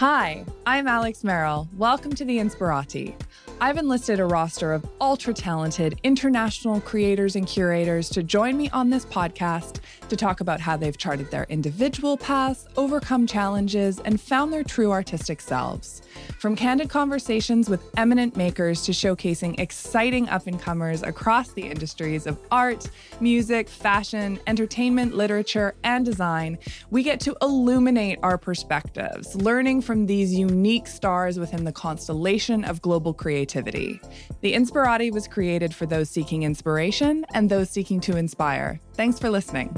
Hi, I'm Alex Merrill. Welcome to the Inspirati. I've enlisted a roster of ultra talented international creators and curators to join me on this podcast to talk about how they've charted their individual paths, overcome challenges, and found their true artistic selves. From candid conversations with eminent makers to showcasing exciting up and comers across the industries of art, music, fashion, entertainment, literature, and design, we get to illuminate our perspectives, learning from these unique stars within the constellation of global creativity. The Inspirati was created for those seeking inspiration and those seeking to inspire. Thanks for listening.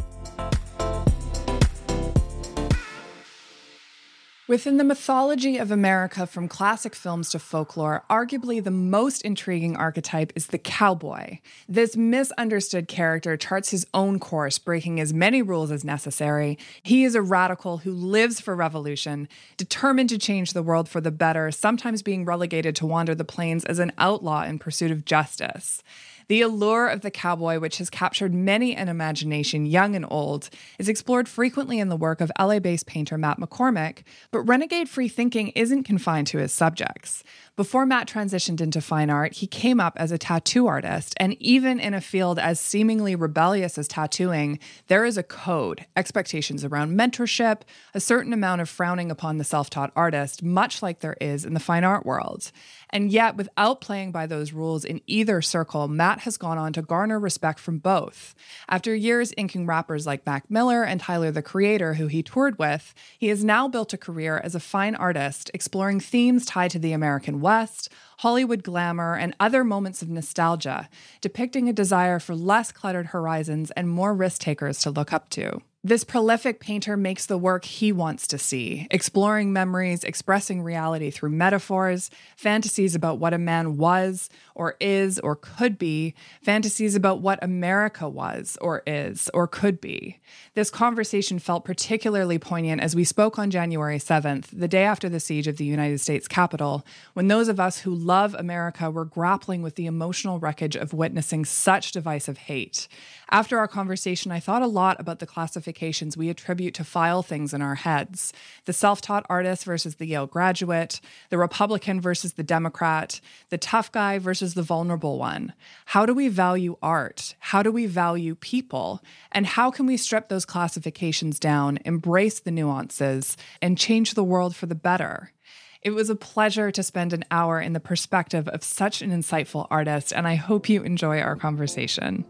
Within the mythology of America, from classic films to folklore, arguably the most intriguing archetype is the cowboy. This misunderstood character charts his own course, breaking as many rules as necessary. He is a radical who lives for revolution, determined to change the world for the better, sometimes being relegated to wander the plains as an outlaw in pursuit of justice. The allure of the cowboy, which has captured many an imagination, young and old, is explored frequently in the work of LA based painter Matt McCormick, but renegade free thinking isn't confined to his subjects. Before Matt transitioned into fine art, he came up as a tattoo artist, and even in a field as seemingly rebellious as tattooing, there is a code, expectations around mentorship, a certain amount of frowning upon the self taught artist, much like there is in the fine art world. And yet, without playing by those rules in either circle, Matt has gone on to garner respect from both. After years inking rappers like Mac Miller and Tyler the Creator, who he toured with, he has now built a career as a fine artist, exploring themes tied to the American West, Hollywood glamour, and other moments of nostalgia, depicting a desire for less cluttered horizons and more risk takers to look up to. This prolific painter makes the work he wants to see, exploring memories, expressing reality through metaphors, fantasies about what a man was or is or could be, fantasies about what America was or is or could be. This conversation felt particularly poignant as we spoke on January 7th, the day after the siege of the United States Capitol, when those of us who love America were grappling with the emotional wreckage of witnessing such divisive hate. After our conversation, I thought a lot about the classifications we attribute to file things in our heads the self taught artist versus the Yale graduate, the Republican versus the Democrat, the tough guy versus the vulnerable one. How do we value art? How do we value people? And how can we strip those classifications down, embrace the nuances, and change the world for the better? It was a pleasure to spend an hour in the perspective of such an insightful artist, and I hope you enjoy our conversation.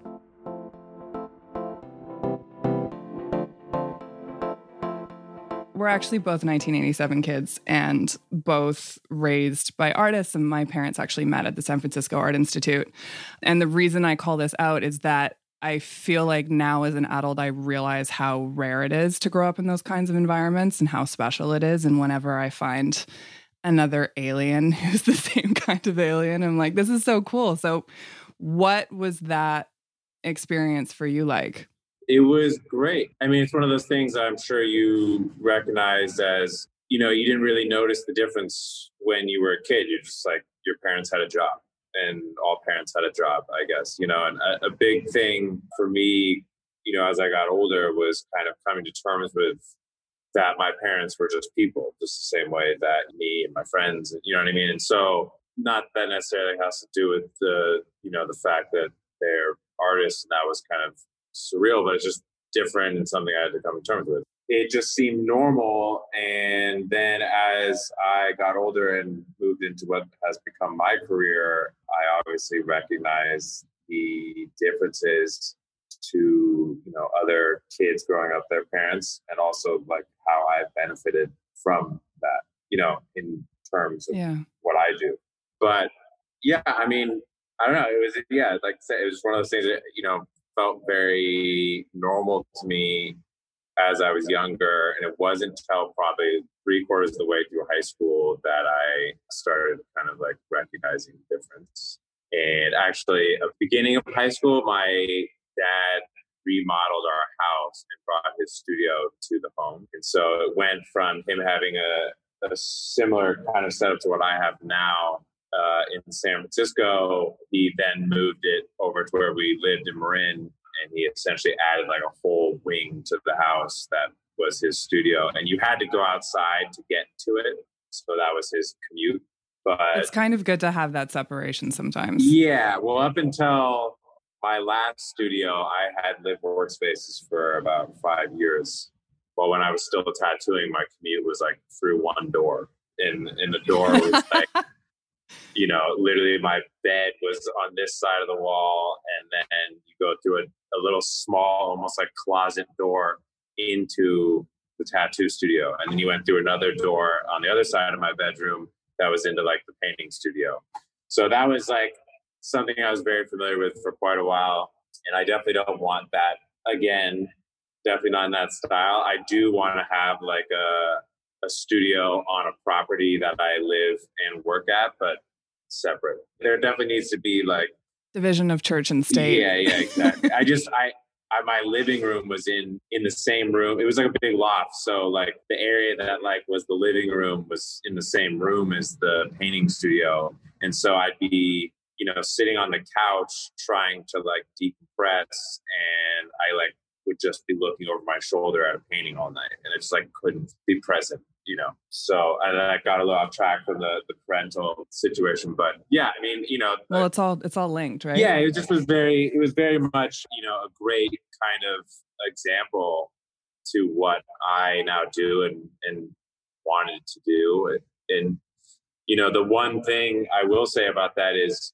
We're actually both 1987 kids and both raised by artists. And my parents actually met at the San Francisco Art Institute. And the reason I call this out is that I feel like now as an adult, I realize how rare it is to grow up in those kinds of environments and how special it is. And whenever I find another alien who's the same kind of alien, I'm like, this is so cool. So, what was that experience for you like? It was great. I mean, it's one of those things I'm sure you recognized as, you know, you didn't really notice the difference when you were a kid. You're just like, your parents had a job and all parents had a job, I guess, you know, and a, a big thing for me, you know, as I got older was kind of coming to terms with that my parents were just people, just the same way that me and my friends, you know what I mean? And so, not that necessarily has to do with the, you know, the fact that they're artists and that was kind of surreal, but it's just different and something I had to come to terms with. It just seemed normal. And then as I got older and moved into what has become my career, I obviously recognized the differences to you know other kids growing up their parents and also like how i benefited from that you know in terms of yeah. what i do but yeah i mean i don't know it was yeah like I said, it was one of those things that you know felt very normal to me as i was younger and it wasn't until probably three quarters of the way through high school that i started kind of like recognizing the difference and actually, at the beginning of high school, my dad remodeled our house and brought his studio to the home. And so it went from him having a, a similar kind of setup to what I have now uh, in San Francisco. He then moved it over to where we lived in Marin, and he essentially added like a whole wing to the house that was his studio. And you had to go outside to get to it. So that was his commute. But it's kind of good to have that separation sometimes. Yeah. Well, up until my last studio, I had lived workspaces for about five years. But when I was still tattooing, my commute was like through one door, and and the door was like, you know, literally my bed was on this side of the wall, and then you go through a, a little small, almost like closet door into the tattoo studio, and then you went through another door on the other side of my bedroom that was into like the painting studio. So that was like something I was very familiar with for quite a while. And I definitely don't want that again. Definitely not in that style. I do want to have like a, a studio on a property that I live and work at, but separate. There definitely needs to be like division of church and state. Yeah, yeah, exactly. I just I I, my living room was in in the same room. It was like a big loft, so like the area that like was the living room was in the same room as the painting studio, and so I'd be you know sitting on the couch trying to like decompress, and I like would just be looking over my shoulder at a painting all night, and I just like couldn't be present you know. So and I got a little off track from the the parental situation, but yeah, I mean, you know, well, uh, it's all it's all linked, right? Yeah, it just was very it was very much you know a great kind of example to what I now do and and wanted to do, and you know, the one thing I will say about that is.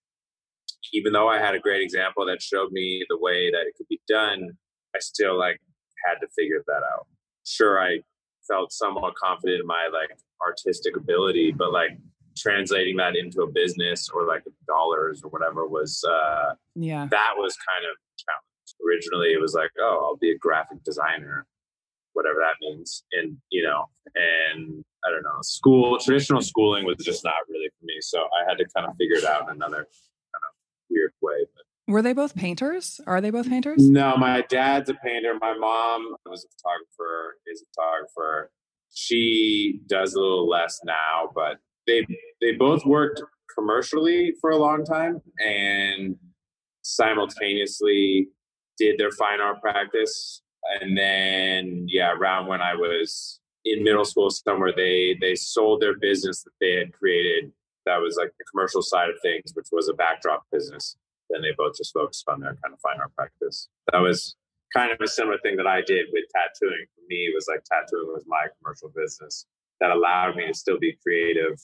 Even though I had a great example that showed me the way that it could be done, I still like had to figure that out. Sure, I felt somewhat confident in my like artistic ability, but like translating that into a business or like dollars or whatever was uh yeah. that was kind of challenge. Originally it was like oh i'll be a graphic designer whatever that means and you know and i don't know school traditional schooling was just not really for me so i had to kind of figure it out in another kind of weird way but were they both painters? Are they both painters? No, my dad's a painter. My mom was a photographer, is a photographer. She does a little less now, but they they both worked commercially for a long time and simultaneously did their fine art practice. And then yeah, around when I was in middle school somewhere, they they sold their business that they had created that was like the commercial side of things, which was a backdrop business then they both just focused on their kind of fine art practice. That was kind of a similar thing that I did with tattooing. For me, it was like tattooing was my commercial business that allowed me to still be creative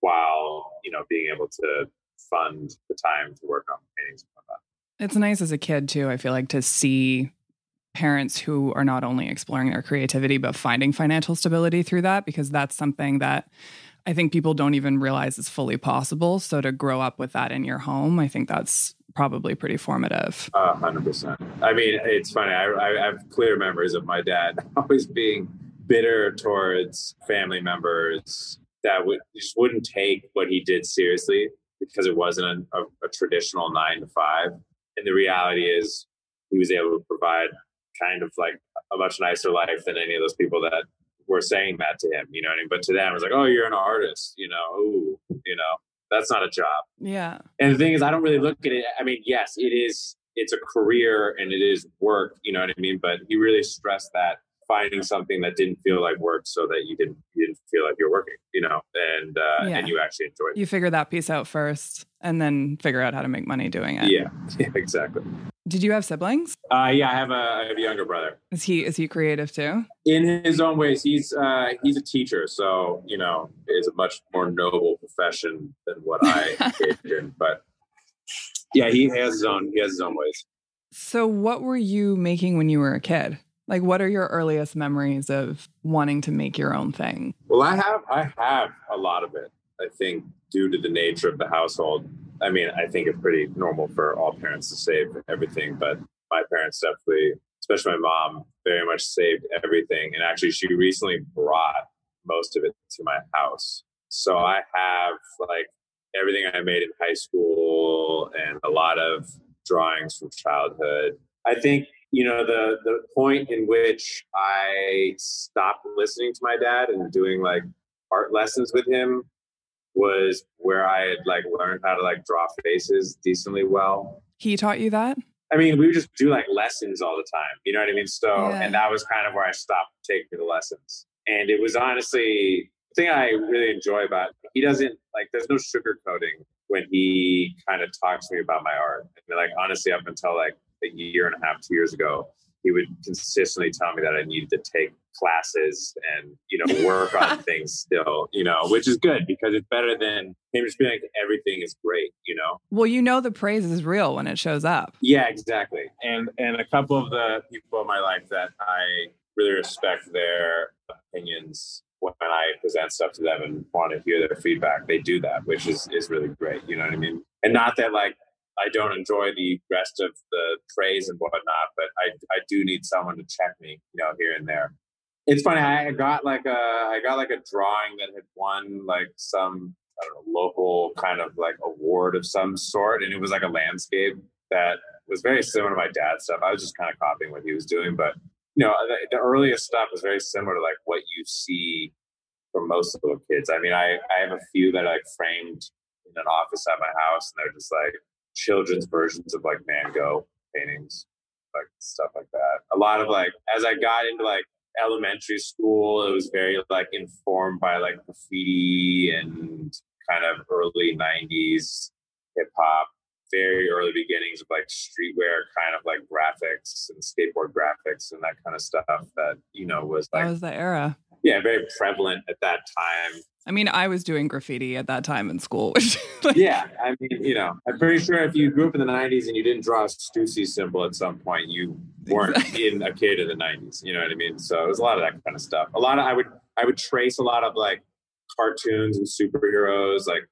while, you know, being able to fund the time to work on paintings and whatnot. It's nice as a kid too, I feel like to see parents who are not only exploring their creativity but finding financial stability through that because that's something that I think people don't even realize is fully possible. So to grow up with that in your home, I think that's probably pretty formative. Hundred percent. I mean, it's funny. I, I have clear memories of my dad always being bitter towards family members that would just wouldn't take what he did seriously because it wasn't a, a, traditional nine to five. And the reality is, he was able to provide kind of like a much nicer life than any of those people that were saying that to him. You know what I mean? But to them, it was like, "Oh, you're an artist," you know. Ooh, you know that's not a job. Yeah. And the thing is, I don't really look at it. I mean, yes, it is. It's a career and it is work. You know what I mean? But he really stressed that finding something that didn't feel like work, so that you didn't you didn't feel like you're working. You know, and uh, yeah. and you actually enjoyed. It. You figure that piece out first, and then figure out how to make money doing it. Yeah. Yeah. Exactly. Did you have siblings? Uh, yeah, I have a, I have a younger brother. Is he is he creative too? In his own ways, he's uh, he's a teacher, so you know, is a much more noble profession than what I did in. But yeah, he has his own he has his own ways. So, what were you making when you were a kid? Like, what are your earliest memories of wanting to make your own thing? Well, I have I have a lot of it. I think due to the nature of the household. I mean, I think it's pretty normal for all parents to save everything, but my parents definitely, especially my mom, very much saved everything. And actually, she recently brought most of it to my house. So I have like everything I made in high school and a lot of drawings from childhood. I think you know the the point in which I stopped listening to my dad and doing like art lessons with him was where I had like learned how to like draw faces decently well. He taught you that? I mean, we would just do like lessons all the time. You know what I mean? So, yeah. and that was kind of where I stopped taking the lessons. And it was honestly the thing I really enjoy about he doesn't like there's no sugarcoating when he kind of talks to me about my art. I mean, like honestly, up until like a year and a half, two years ago, he would consistently tell me that I needed to take classes and you know work on things still you know which is good because it's better than him just being like everything is great you know well you know the praise is real when it shows up yeah exactly and and a couple of the people in my life that i really respect their opinions when I present stuff to them and want to hear their feedback, they do that, which is is really great. You know what I mean? And not that like I don't enjoy the rest of the praise and whatnot, but I I do need someone to check me, you know, here and there. It's funny. I got like a I got like a drawing that had won like some I don't know local kind of like award of some sort, and it was like a landscape that was very similar to my dad's stuff. I was just kind of copying what he was doing, but you know, the, the earliest stuff was very similar to like what you see for most little kids. I mean, I I have a few that I like framed in an office at my house, and they're just like children's versions of like Van Gogh paintings, like stuff like that. A lot of like as I got into like elementary school, it was very like informed by like graffiti and kind of early 90s hip hop, very early beginnings of like streetwear kind of like graphics and skateboard graphics and that kind of stuff that, you know, was like. That was the era. Yeah, very prevalent at that time. I mean, I was doing graffiti at that time in school. like, yeah, I mean, you know, I'm pretty sure if you grew up in the '90s and you didn't draw a Stussy symbol at some point, you weren't exactly. in a kid in the '90s. You know what I mean? So it was a lot of that kind of stuff. A lot of I would I would trace a lot of like cartoons and superheroes, like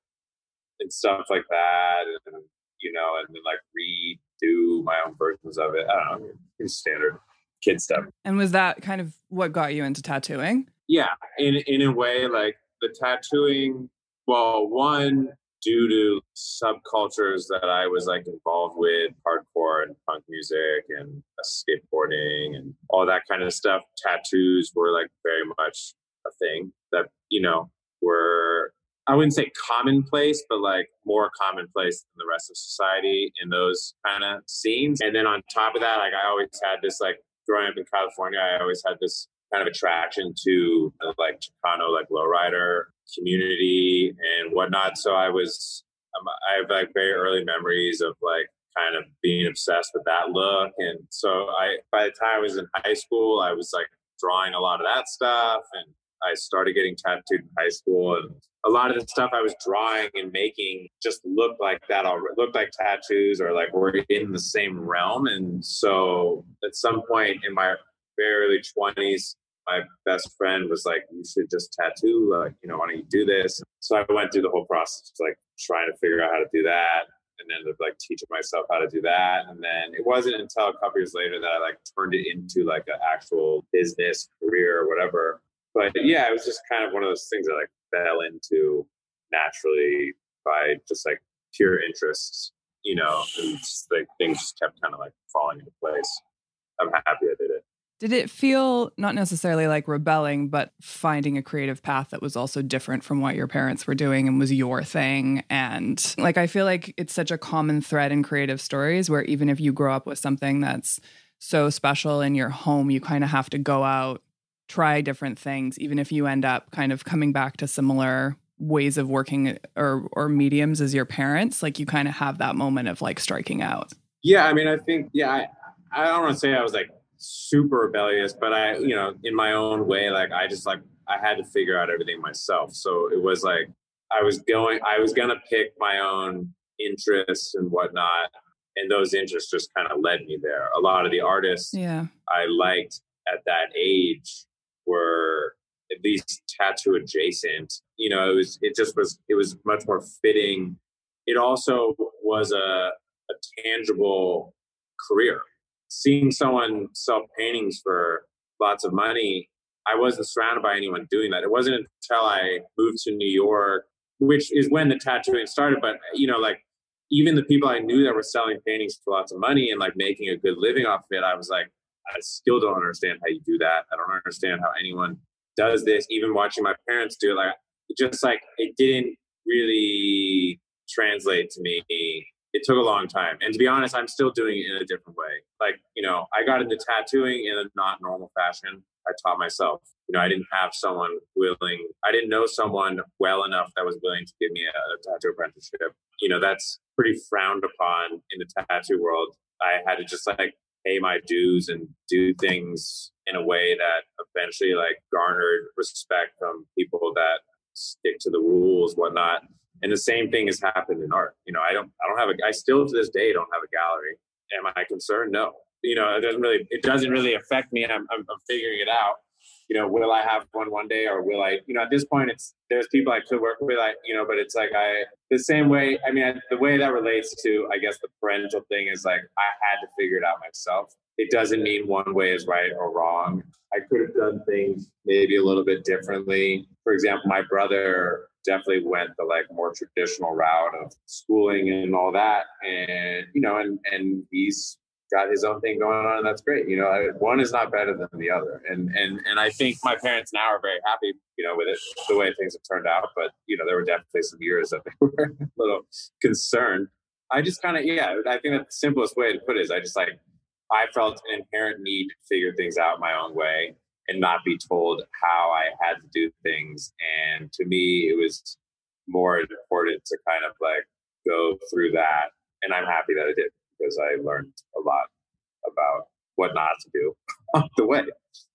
and stuff like that, and you know, and then like redo my own versions of it. I don't know, pretty standard kid stuff. And was that kind of what got you into tattooing? Yeah, in in a way, like the tattooing, well, one due to subcultures that I was like involved with, hardcore and punk music and skateboarding and all that kind of stuff. Tattoos were like very much a thing that you know were I wouldn't say commonplace, but like more commonplace than the rest of society in those kind of scenes. And then on top of that, like I always had this like growing up in California, I always had this kind of attraction to like Chicano, like lowrider community and whatnot. So I was, um, I have like very early memories of like kind of being obsessed with that look. And so I, by the time I was in high school, I was like drawing a lot of that stuff and I started getting tattooed in high school and a lot of the stuff I was drawing and making just looked like that already looked like tattoos or like we're in the same realm. And so at some point in my very early twenties, my best friend was like, "You should just tattoo. Like, you know, why don't you do this?" So I went through the whole process, like trying to figure out how to do that, and then like teaching myself how to do that. And then it wasn't until a couple years later that I like turned it into like an actual business career or whatever. But yeah, it was just kind of one of those things that like fell into naturally by just like pure interests, you know, and just like things just kept kind of like falling into place. I'm happy I did it. Did it feel not necessarily like rebelling, but finding a creative path that was also different from what your parents were doing and was your thing? And like, I feel like it's such a common thread in creative stories where even if you grow up with something that's so special in your home, you kind of have to go out, try different things, even if you end up kind of coming back to similar ways of working uh, or or mediums as your parents like you kind of have that moment of like striking out Yeah, I mean, I think yeah, I I don't want to say I was like super rebellious, but I you know in my own way, like I just like I had to figure out everything myself. So it was like I was going, I was gonna pick my own interests and whatnot, and those interests just kind of led me there. A lot of the artists Yeah. I liked at that age were at least tattoo adjacent. You know, it was it just was it was much more fitting. It also was a, a tangible career. Seeing someone sell paintings for lots of money, I wasn't surrounded by anyone doing that. It wasn't until I moved to New York, which is when the tattooing started. But you know, like even the people I knew that were selling paintings for lots of money and like making a good living off of it, I was like, I still don't understand how you do that. I don't understand how anyone does this. Even watching my parents do it, like just like it didn't really translate to me. It took a long time, and to be honest, I'm still doing it in a different way. Like you know, I got into tattooing in a not normal fashion. I taught myself. You know, I didn't have someone willing. I didn't know someone well enough that was willing to give me a, a tattoo apprenticeship. You know, that's pretty frowned upon in the tattoo world. I had to just like pay my dues and do things in a way that eventually like garnered respect from people that stick to the rules, whatnot. And the same thing has happened in art. You know, I don't, I don't have a, I still to this day don't have a gallery. Am I concerned? No. You know, it doesn't really, it doesn't really affect me. I'm, I'm, I'm figuring it out. You know, will I have one one day, or will I? You know, at this point, it's there's people I could work with. I, you know, but it's like I the same way. I mean, I, the way that relates to, I guess, the parental thing is like I had to figure it out myself. It doesn't mean one way is right or wrong. I could have done things maybe a little bit differently. For example, my brother definitely went the like more traditional route of schooling and all that, and you know, and and he's got his own thing going on, and that's great. You know, one is not better than the other, and and and I think my parents now are very happy, you know, with it the way things have turned out. But you know, there were definitely some years that they were a little concerned. I just kind of yeah, I think the simplest way to put it is I just like I felt an inherent need to figure things out my own way and not be told how I had to do things. And to me, it was more important to kind of like go through that. And I'm happy that I did because I learned a lot about what not to do on the way.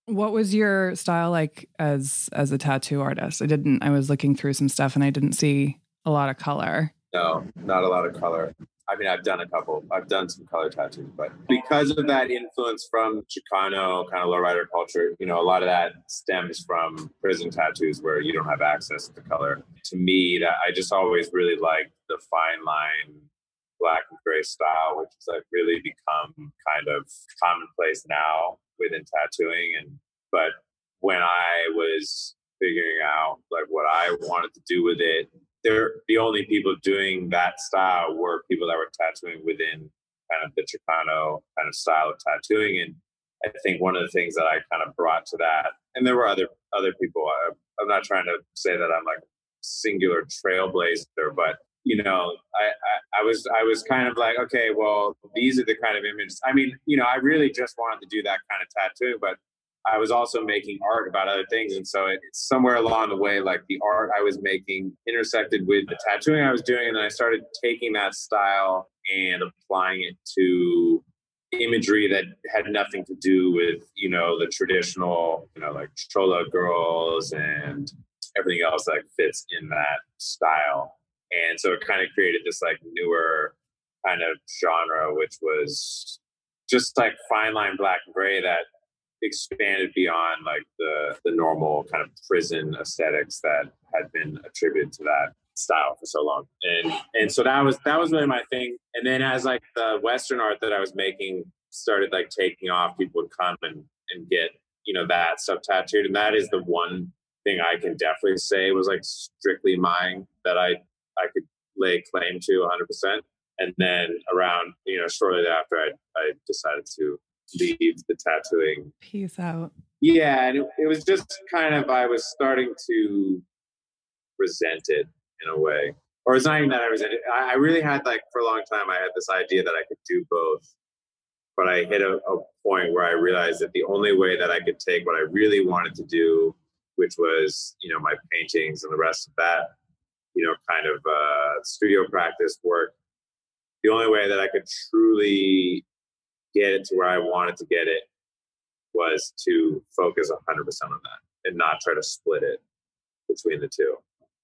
What was your style like as as a tattoo artist? I didn't I was looking through some stuff and I didn't see a lot of color. No, not a lot of color. I mean, I've done a couple. I've done some color tattoos, but because of that influence from Chicano kind of lowrider culture, you know, a lot of that stems from prison tattoos where you don't have access to color. To me, I just always really liked the fine line black and gray style, which has like really become kind of commonplace now within tattooing. And but when I was figuring out like what I wanted to do with it, they're the only people doing that style were people that were tattooing within kind of the Chicano kind of style of tattooing. And I think one of the things that I kind of brought to that, and there were other other people. I, I'm not trying to say that I'm like singular trailblazer, but you know, I, I, I was I was kind of like, okay, well, these are the kind of images. I mean, you know, I really just wanted to do that kind of tattoo, but I was also making art about other things, and so it, somewhere along the way, like the art I was making intersected with the tattooing I was doing, and then I started taking that style and applying it to imagery that had nothing to do with you know the traditional you know like chola girls and everything else that fits in that style. And so it kind of created this like newer kind of genre which was just like fine line black and gray that expanded beyond like the the normal kind of prison aesthetics that had been attributed to that style for so long. And and so that was that was really my thing. And then as like the western art that i was making started like taking off people would come and and get you know that stuff tattooed and that is the one thing i can definitely say was like strictly mine that i i could lay claim to 100% and then around you know shortly after i i decided to leave the tattooing Peace out. yeah and it, it was just kind of i was starting to resent it in a way. Or it's not even that i resent it. I, I really had like for a long time i had this idea that i could do both. But i hit a, a point where i realized that the only way that i could take what i really wanted to do which was you know my paintings and the rest of that you know kind of uh, studio practice work the only way that I could truly get it to where I wanted to get it was to focus 100% on that and not try to split it between the two.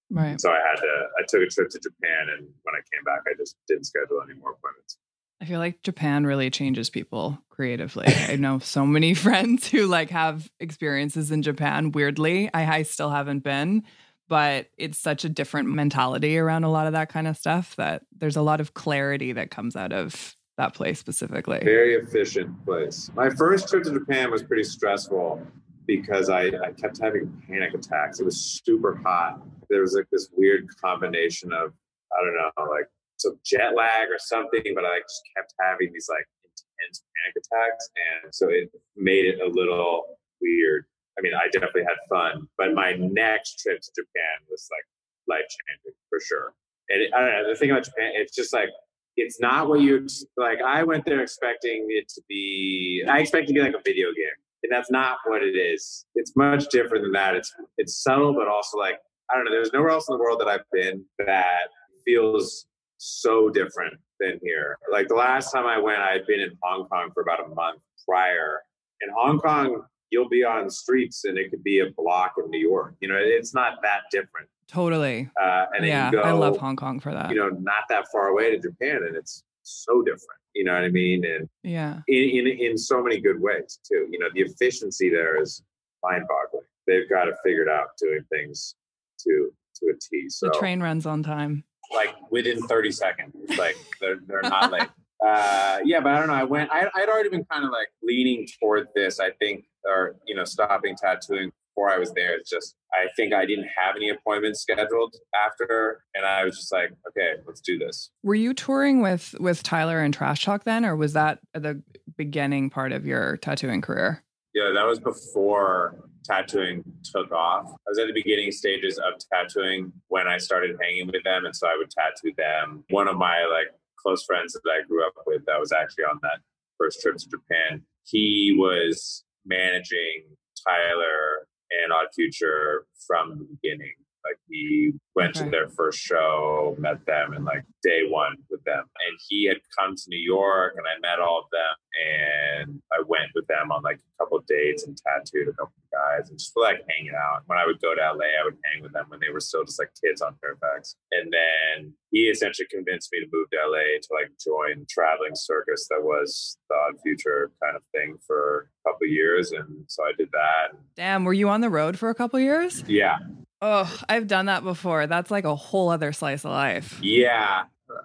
Right. So I had to, I took a trip to Japan and when I came back, I just didn't schedule any more appointments. I feel like Japan really changes people creatively. I know so many friends who like have experiences in Japan. Weirdly, I, I still haven't been, but it's such a different mentality around a lot of that kind of stuff that there's a lot of clarity that comes out of that place specifically. Very efficient place. My first trip to Japan was pretty stressful because I, I kept having panic attacks. It was super hot. There was like this weird combination of, I don't know, like some jet lag or something, but I just kept having these like intense panic attacks. And so it made it a little weird. I mean, I definitely had fun, but my next trip to Japan was like life changing for sure. And it, I don't know, the thing about Japan, it's just like, it's not what you like. I went there expecting it to be, I expect to be like a video game. And that's not what it is. It's much different than that. It's it's subtle, but also like I don't know. There's nowhere else in the world that I've been that feels so different than here. Like the last time I went, I had been in Hong Kong for about a month prior. In Hong Kong, you'll be on streets and it could be a block in New York. You know, it's not that different. Totally. Uh, and yeah, go, I love Hong Kong for that. You know, not that far away to Japan, and it's so different. You know what I mean? And yeah, in in, in so many good ways too. You know, the efficiency there is mind-boggling. They've got it figured out doing things to to a T. So the train runs on time like within 30 seconds. Like they're, they're not like, uh, yeah, but I don't know. I went, I, I'd already been kind of like leaning toward this, I think, or, you know, stopping tattooing before I was there. It's just, I think I didn't have any appointments scheduled after. And I was just like, okay, let's do this. Were you touring with, with Tyler and Trash Talk then, or was that the beginning part of your tattooing career? Yeah, that was before tattooing took off. I was at the beginning stages of tattooing when I started hanging with them, and so I would tattoo them. One of my like close friends that I grew up with that was actually on that first trip to Japan. He was managing Tyler and Odd Future from the beginning. Like he went to their first show, met them, and like day one with them. And he had come to New York, and I met all of them, and I went with them on like a couple dates and tattooed a couple of guys, and just like hanging out. When I would go to LA, I would hang with them when they were still just like kids on Fairfax. And then he essentially convinced me to move to LA to like join traveling circus that was the Odd Future kind of thing for a couple years, and so I did that. Damn, were you on the road for a couple years? Yeah, Oh, I've done that before. That's like a whole other slice of life. Yeah.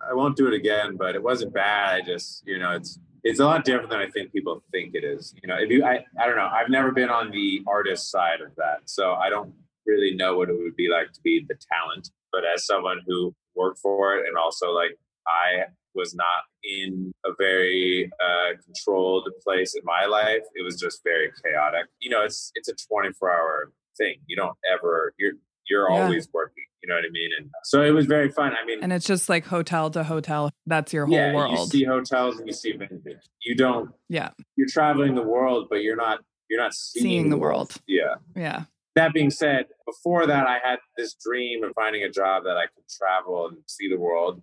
I won't do it again, but it wasn't bad. I just, you know, it's it's a lot different than I think people think it is. You know, if you I, I don't know, I've never been on the artist side of that. So I don't really know what it would be like to be the talent. But as someone who worked for it and also like I was not in a very uh, controlled place in my life. It was just very chaotic. You know, it's it's a 24 hour thing. You don't ever you're you're yeah. always working. You know what I mean? And so it was very fun. I mean, and it's just like hotel to hotel. That's your whole yeah, world. You see hotels and you see vintage. You don't. Yeah. You're traveling the world, but you're not. You're not seeing, seeing the, world. world. Yeah. Yeah. That being said, before that, I had this dream of finding a job that I could travel and see the world,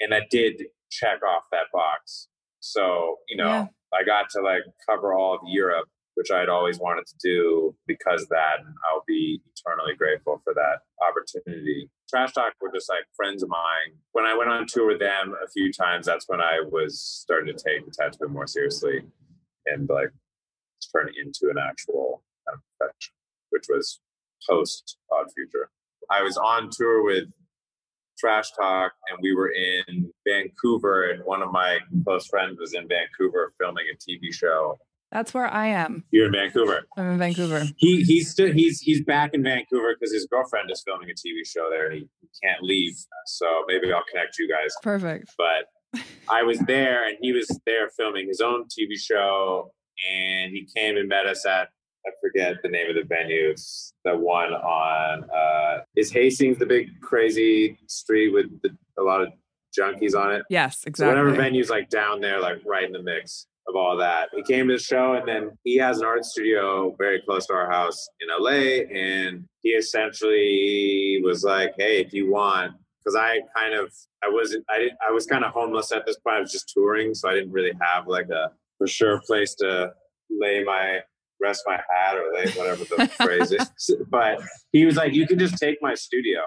and I did check off that box. So you know, yeah. I got to like cover all of Europe which I had always wanted to do because of that. And I'll be eternally grateful for that opportunity. Trash Talk were just like friends of mine. When I went on tour with them a few times, that's when I was starting to take tattoo more seriously and like turn it into an actual kind of profession, which was post Odd Future. I was on tour with Trash Talk, and we were in Vancouver, and one of my close friends was in Vancouver filming a TV show that's where I am. You're in Vancouver. I'm in Vancouver. He he's still he's he's back in Vancouver because his girlfriend is filming a TV show there and he can't leave. So maybe I'll connect you guys. Perfect. But I was there and he was there filming his own TV show and he came and met us at I forget the name of the venue. It's the one on uh is Hastings the big crazy street with the, a lot of junkies on it? Yes, exactly. So whatever venue's like down there, like right in the mix of all that. He came to the show and then he has an art studio very close to our house in LA. And he essentially was like, Hey, if you want, because I kind of I wasn't I didn't I was kind of homeless at this point. I was just touring, so I didn't really have like a for sure place to lay my rest my hat or lay whatever the phrase is. But he was like, "You can just take my studio."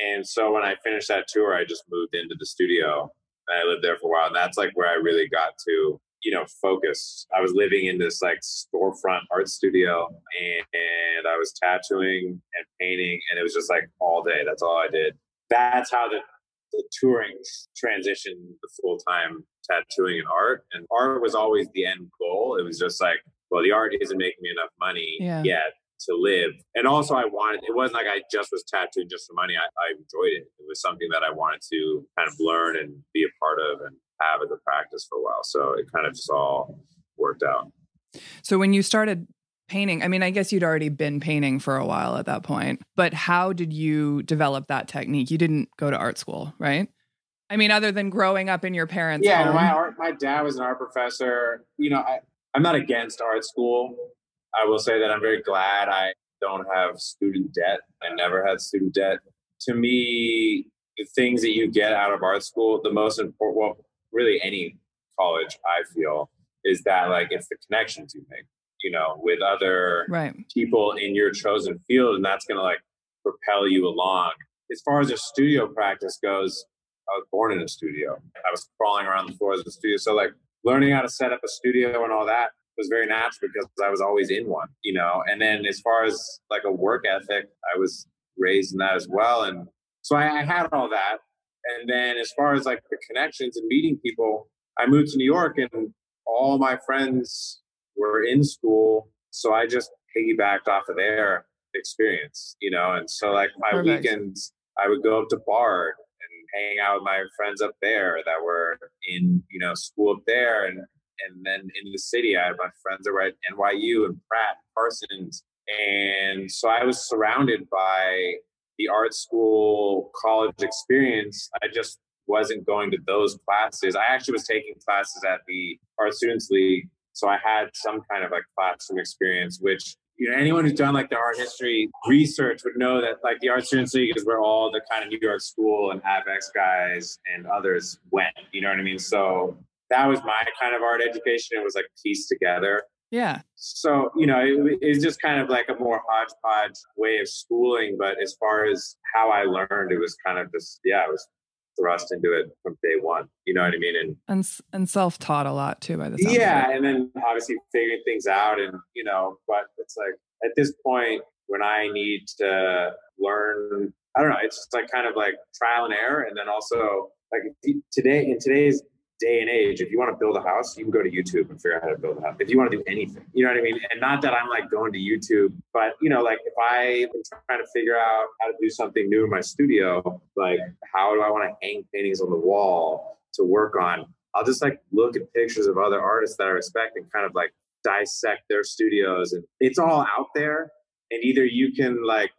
And so when I finished that tour, I just moved into the studio and I lived there for a while. And that's like where I really got to you know focus. I was living in this like storefront art studio and, and, i was tattooing and painting and it was just like all day. That's all i did. That's how the, the touring transitioned the full-time tattooing and art and art was always the end goal. It was just like well the art isn't making me enough money yeah. yet to live. And also i wanted it wasn't like i just was tattooing just for money. I, I enjoyed it. It was something that i wanted to kind of learn and be a part of and have as a practice for a while. So it kind of just all worked out. So when you started painting, I mean, I guess you'd already been painting for a while at that point, but how did you develop that technique? You didn't go to art school, right? I mean, other than growing up in your parents' yeah, home. my art, my dad was an art professor. You know, I, I'm not against art school. I will say that I'm very glad I don't have student debt. I never had student debt. To me, the things that you get out of art school, the most important, well, really any college, I feel, is that like it's the connections you make, you know, with other right. people in your chosen field, and that's gonna like propel you along. As far as a studio practice goes, I was born in a studio. I was crawling around the floors of the studio. So like learning how to set up a studio and all that was very natural because I was always in one, you know. And then as far as like a work ethic, I was raised in that as well. And so I, I had all that. And then as far as like the connections and meeting people, I moved to New York and all my friends were in school. So I just piggybacked off of their experience, you know? And so like my Perfect. weekends, I would go up to Bard and hang out with my friends up there that were in, you know, school up there. And, and then in the city, I had my friends that were at NYU and Pratt, Parsons. And so I was surrounded by the art school college experience, I just wasn't going to those classes. I actually was taking classes at the Art Students League. So I had some kind of like classroom experience, which you know, anyone who's done like the art history research would know that like the Art Students League is where all the kind of New York School and AbEx guys and others went. You know what I mean? So that was my kind of art education. It was like pieced together. Yeah. So, you know, it, it's just kind of like a more hodgepodge way of schooling. But as far as how I learned, it was kind of just, yeah, I was thrust into it from day one. You know what I mean? And and, and self taught a lot too by the time. Yeah. And then obviously figuring things out. And, you know, but it's like at this point, when I need to learn, I don't know, it's just like kind of like trial and error. And then also, like today, in today's day and age, if you want to build a house, you can go to YouTube and figure out how to build a house. If you want to do anything, you know what I mean? And not that I'm like going to YouTube, but you know, like if I am trying to figure out how to do something new in my studio, like how do I want to hang paintings on the wall to work on? I'll just like look at pictures of other artists that I respect and kind of like dissect their studios. And it's all out there. And either you can like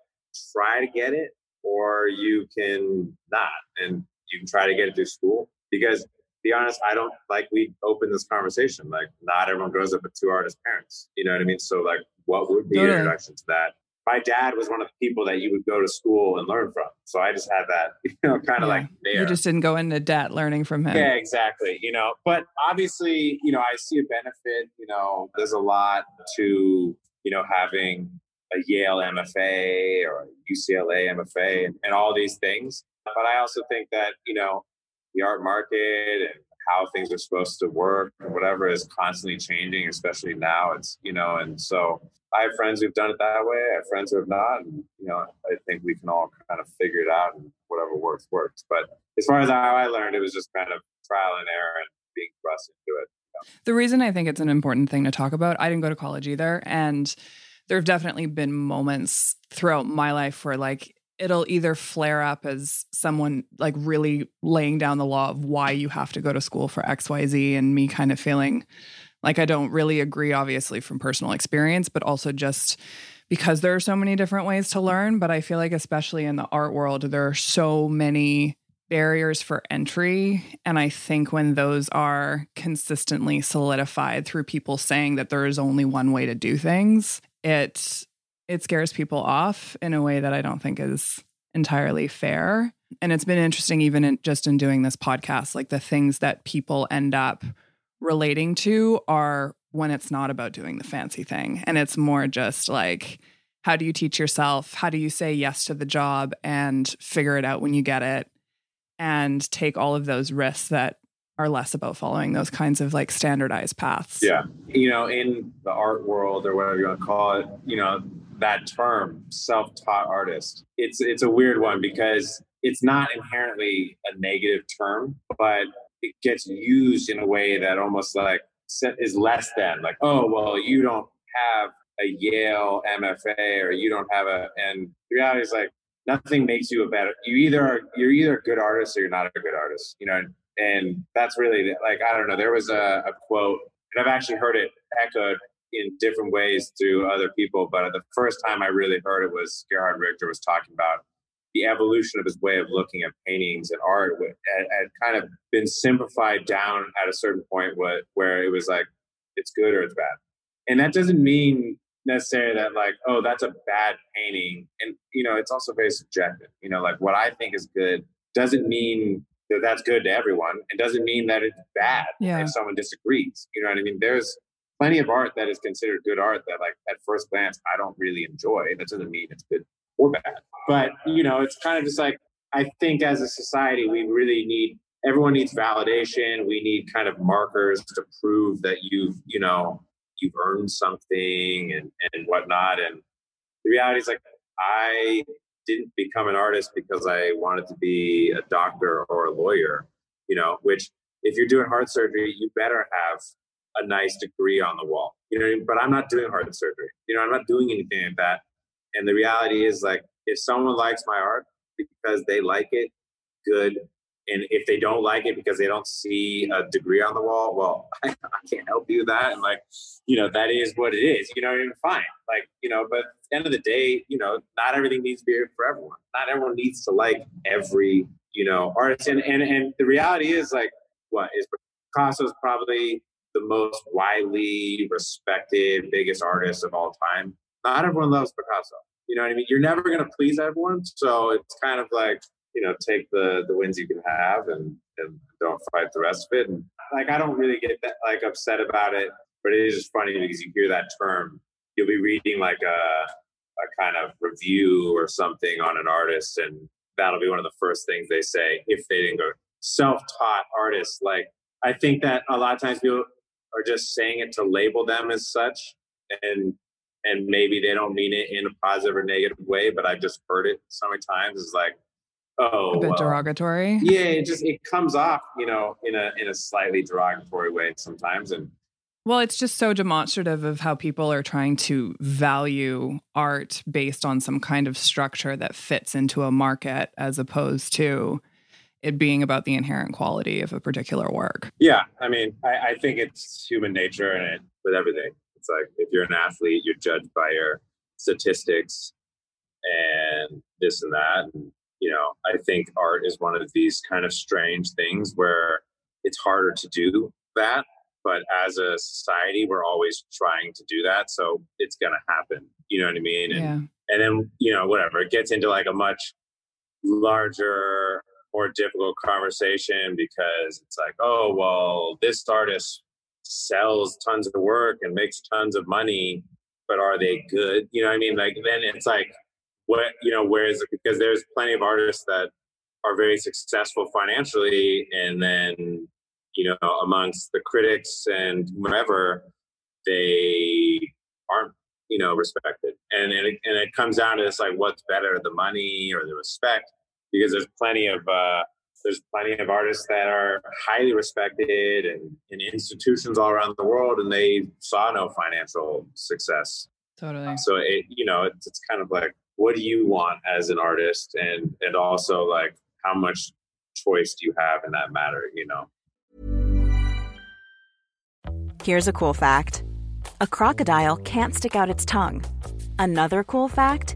try to get it or you can not. And you can try to get it through school because be honest, I don't like we open this conversation. Like not everyone grows up with two artist parents. You know what I mean? So like what would be your introduction to that? My dad was one of the people that you would go to school and learn from. So I just had that, you know, kind of yeah. like there. You just didn't go into debt learning from him. Yeah, exactly. You know, but obviously, you know, I see a benefit, you know, there's a lot to, you know, having a Yale MFA or a UCLA MFA and, and all these things. But I also think that, you know, the art market and how things are supposed to work and whatever is constantly changing, especially now. It's, you know, and so I have friends who've done it that way. I have friends who have not. And, you know, I think we can all kind of figure it out and whatever works, works. But as far as how I learned, it was just kind of trial and error and being thrust into it. The reason I think it's an important thing to talk about, I didn't go to college either. And there have definitely been moments throughout my life where, like, it'll either flare up as someone like really laying down the law of why you have to go to school for XYZ and me kind of feeling like I don't really agree, obviously, from personal experience, but also just because there are so many different ways to learn. But I feel like, especially in the art world, there are so many barriers for entry. And I think when those are consistently solidified through people saying that there is only one way to do things, it it scares people off in a way that I don't think is entirely fair. And it's been interesting, even in, just in doing this podcast, like the things that people end up relating to are when it's not about doing the fancy thing. And it's more just like, how do you teach yourself? How do you say yes to the job and figure it out when you get it? And take all of those risks that are less about following those kinds of like standardized paths. Yeah. You know, in the art world or whatever you want to call it, you know, that term self-taught artist, it's it's a weird one because it's not inherently a negative term, but it gets used in a way that almost like is less than like, oh, well, you don't have a Yale MFA or you don't have a, and the reality is like, nothing makes you a better, you either are, you're either a good artist or you're not a good artist, you know? And that's really like, I don't know, there was a, a quote and I've actually heard it echoed in different ways through other people. But the first time I really heard it was Gerhard Richter was talking about the evolution of his way of looking at paintings and art had, had kind of been simplified down at a certain point where, where it was like it's good or it's bad. And that doesn't mean necessarily that like oh that's a bad painting. And you know it's also very subjective. You know like what i think is good doesn't mean that that's good to everyone. It doesn't mean that it's bad yeah. if someone disagrees. You know what i mean? There's plenty of art that is considered good art that like at first glance i don't really enjoy that doesn't mean it's good or bad. But, you know, it's kind of just like, I think as a society, we really need, everyone needs validation. We need kind of markers to prove that you've, you know, you've earned something and, and whatnot. And the reality is like, I didn't become an artist because I wanted to be a doctor or a lawyer, you know, which if you're doing heart surgery, you better have a nice degree on the wall, you know, but I'm not doing heart surgery. You know, I'm not doing anything like that. And the reality is like if someone likes my art because they like it, good. And if they don't like it because they don't see a degree on the wall, well, I, I can't help you with that. And like, you know, that is what it is. You know, even fine. Like, you know, but end of the day, you know, not everything needs to be for everyone. Not everyone needs to like every, you know, artist. And and and the reality is like what is Picasso's probably the most widely respected, biggest artist of all time not everyone loves Picasso. You know what I mean? You're never going to please everyone. So it's kind of like, you know, take the the wins you can have and, and don't fight the rest of it. And like, I don't really get that like upset about it, but it is just funny because you hear that term. You'll be reading like a, a kind of review or something on an artist, and that'll be one of the first things they say if they didn't go self-taught artists. Like, I think that a lot of times people are just saying it to label them as such, and and maybe they don't mean it in a positive or negative way, but I've just heard it so many times. It's like, oh, a bit well, derogatory. Yeah, it just it comes off, you know, in a in a slightly derogatory way sometimes, and well, it's just so demonstrative of how people are trying to value art based on some kind of structure that fits into a market as opposed to it being about the inherent quality of a particular work. Yeah. I mean, I, I think it's human nature and it with everything. It's like if you're an athlete, you're judged by your statistics and this and that. And, you know, I think art is one of these kind of strange things where it's harder to do that. But as a society, we're always trying to do that. So it's going to happen. You know what I mean? And, yeah. and then, you know, whatever, it gets into like a much larger, more difficult conversation because it's like, oh, well, this artist sells tons of work and makes tons of money, but are they good? You know what I mean? Like then it's like what you know, where is it? because there's plenty of artists that are very successful financially and then you know amongst the critics and whoever they aren't you know respected and and it, and it comes down to this like what's better the money or the respect because there's plenty of uh there's plenty of artists that are highly respected and in institutions all around the world, and they saw no financial success. Totally. So it, you know, it's, it's kind of like, what do you want as an artist, and and also like, how much choice do you have in that matter? You know. Here's a cool fact: a crocodile can't stick out its tongue. Another cool fact: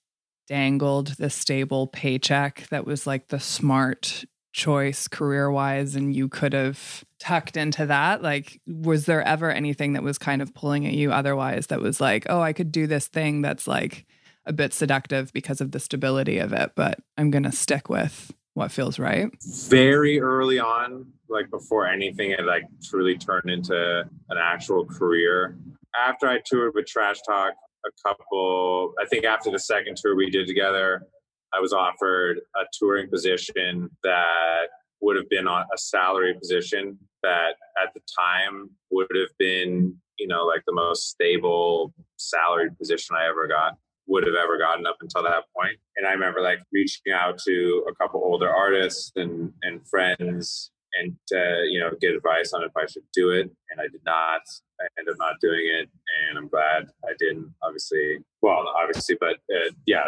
dangled the stable paycheck that was like the smart choice career wise and you could have tucked into that? Like, was there ever anything that was kind of pulling at you otherwise that was like, oh, I could do this thing that's like a bit seductive because of the stability of it, but I'm going to stick with what feels right? very early on, like before anything had like truly turned into an actual career. After I toured with Trash Talk, a couple, I think after the second tour we did together, I was offered a touring position that would have been a salary position that at the time would have been, you know, like the most stable salaried position I ever got would have ever gotten up until that point. And I remember like reaching out to a couple older artists and and friends and uh, you know get advice on if I should do it. And I did not. I ended up not doing it, and I'm glad I didn't. Obviously, well, obviously, but uh, yeah,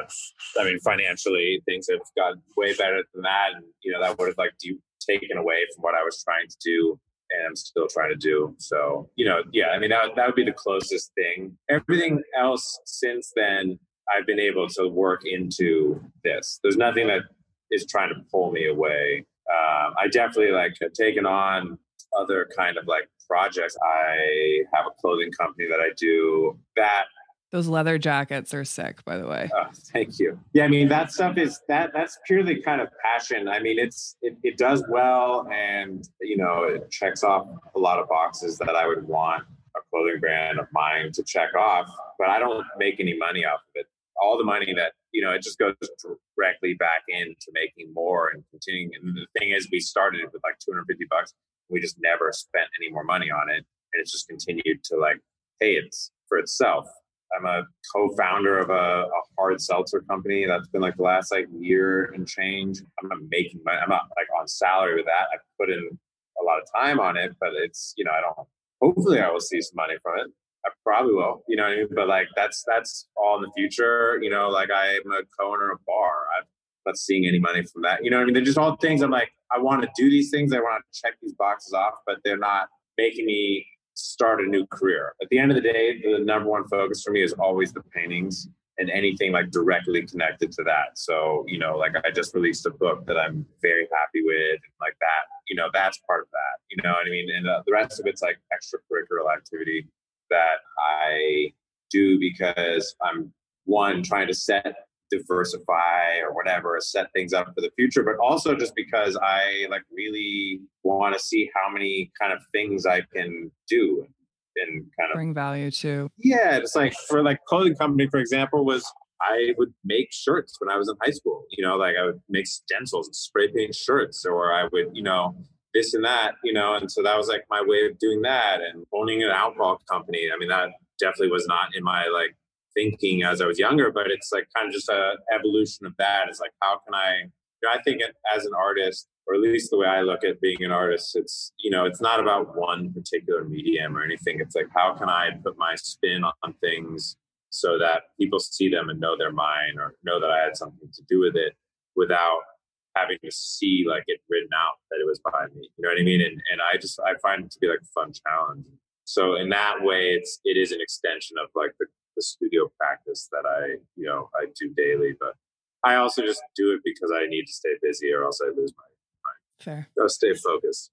I mean, financially things have gotten way better than that, and you know that would have like taken away from what I was trying to do and I'm still trying to do. So, you know, yeah, I mean, that, that would be the closest thing. Everything else since then, I've been able to work into this. There's nothing that is trying to pull me away. Um, I definitely like have taken on other kind of like projects. I have a clothing company that I do that Those leather jackets are sick, by the way. Oh, thank you. Yeah, I mean that stuff is that that's purely kind of passion. I mean, it's it, it does well, and you know, it checks off a lot of boxes that I would want a clothing brand of mine to check off. But I don't make any money off of it. All the money that you know, it just goes directly back into making more and continuing. And the thing is, we started it with like 250 bucks. We just never spent any more money on it, and it's just continued to like pay it's for itself. I'm a co-founder of a, a hard seltzer company that's been like the last like year and change. I'm not making money. I'm not like on salary with that. I put in a lot of time on it, but it's you know I don't. Hopefully, I will see some money from it. I probably will. You know I mean? But like that's that's all in the future. You know, like I'm a co-owner of a bar. I'm not seeing any money from that. You know I mean? They're just all things. I'm like I want to do these things. I want to check these boxes off, but they're not making me start a new career. At the end of the day, the number one focus for me is always the paintings and anything like directly connected to that. So, you know, like I just released a book that I'm very happy with, and like that, you know, that's part of that. You know what I mean? And uh, the rest of it's like extracurricular activity that I do because I'm one trying to set diversify or whatever set things up for the future but also just because i like really want to see how many kind of things i can do and kind of Bring value to. yeah it's like for like clothing company for example was i would make shirts when i was in high school you know like i would make stencils and spray paint shirts or i would you know this and that you know and so that was like my way of doing that and owning an alcohol company i mean that definitely was not in my like thinking as I was younger, but it's like kind of just a evolution of that. It's like, how can I, you know, I think as an artist, or at least the way I look at being an artist, it's, you know, it's not about one particular medium or anything. It's like, how can I put my spin on things so that people see them and know they're mine or know that I had something to do with it without having to see like it written out that it was by me. You know what I mean? And and I just I find it to be like a fun challenge. So in that way it's it is an extension of like the, the studio practice that I, you know, I do daily. But I also just do it because I need to stay busy or else I lose my mind. Fair. Gotta stay focused.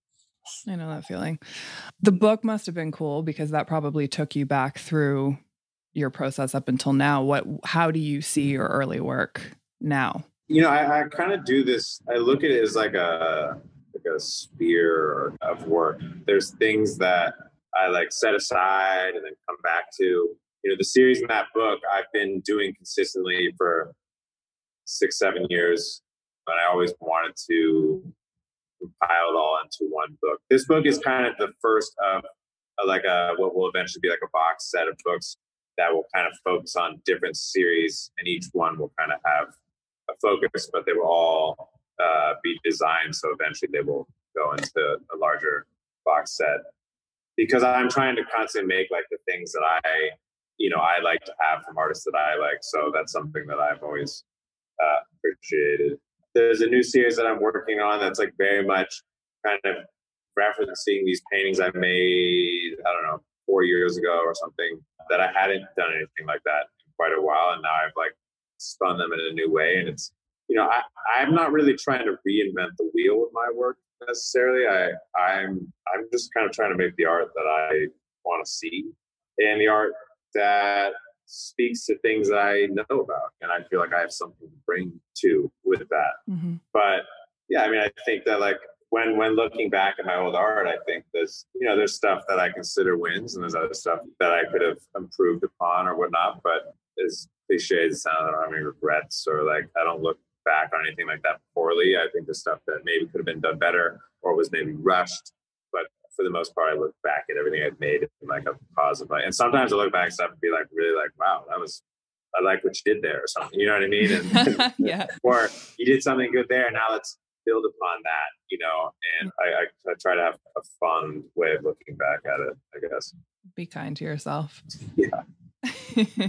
I know that feeling. The book must have been cool because that probably took you back through your process up until now. What how do you see your early work now? You know, I, I kind of do this. I look at it as like a like a sphere of work. There's things that I like set aside and then come back to. You know, the series in that book I've been doing consistently for six, seven years, but I always wanted to compile it all into one book. This book is kind of the first of like a what will eventually be like a box set of books that will kind of focus on different series, and each one will kind of have a focus, but they will all uh, be designed so eventually they will go into a larger box set. Because I'm trying to constantly make like the things that I, you know, I like to have from artists that I like. So that's something that I've always uh, appreciated. There's a new series that I'm working on that's like very much kind of referencing these paintings I made. I don't know four years ago or something that I hadn't done anything like that in quite a while, and now I've like spun them in a new way. And it's you know I I'm not really trying to reinvent the wheel with my work necessarily. I I'm I'm just kind of trying to make the art that I want to see and the art that speaks to things I know about, and I feel like I have something to bring to with that. Mm-hmm. But yeah, I mean, I think that like when when looking back at my old art, I think there's you know there's stuff that I consider wins, and there's other stuff that I could have improved upon or whatnot. But as cliche as it sounds, I don't have any regrets or like I don't look back on anything like that poorly. I think the stuff that maybe could have been done better or was maybe rushed. But for the most part, I look back at everything I've made in like a positive light. And sometimes I look back at stuff and be like, really like, wow, that was I like what you did there or something. You know what I mean? And, yeah. or you did something good there. Now let's build upon that, you know, and I, I, I, try to have a fun way of looking back at it, I guess. Be kind to yourself. Yeah.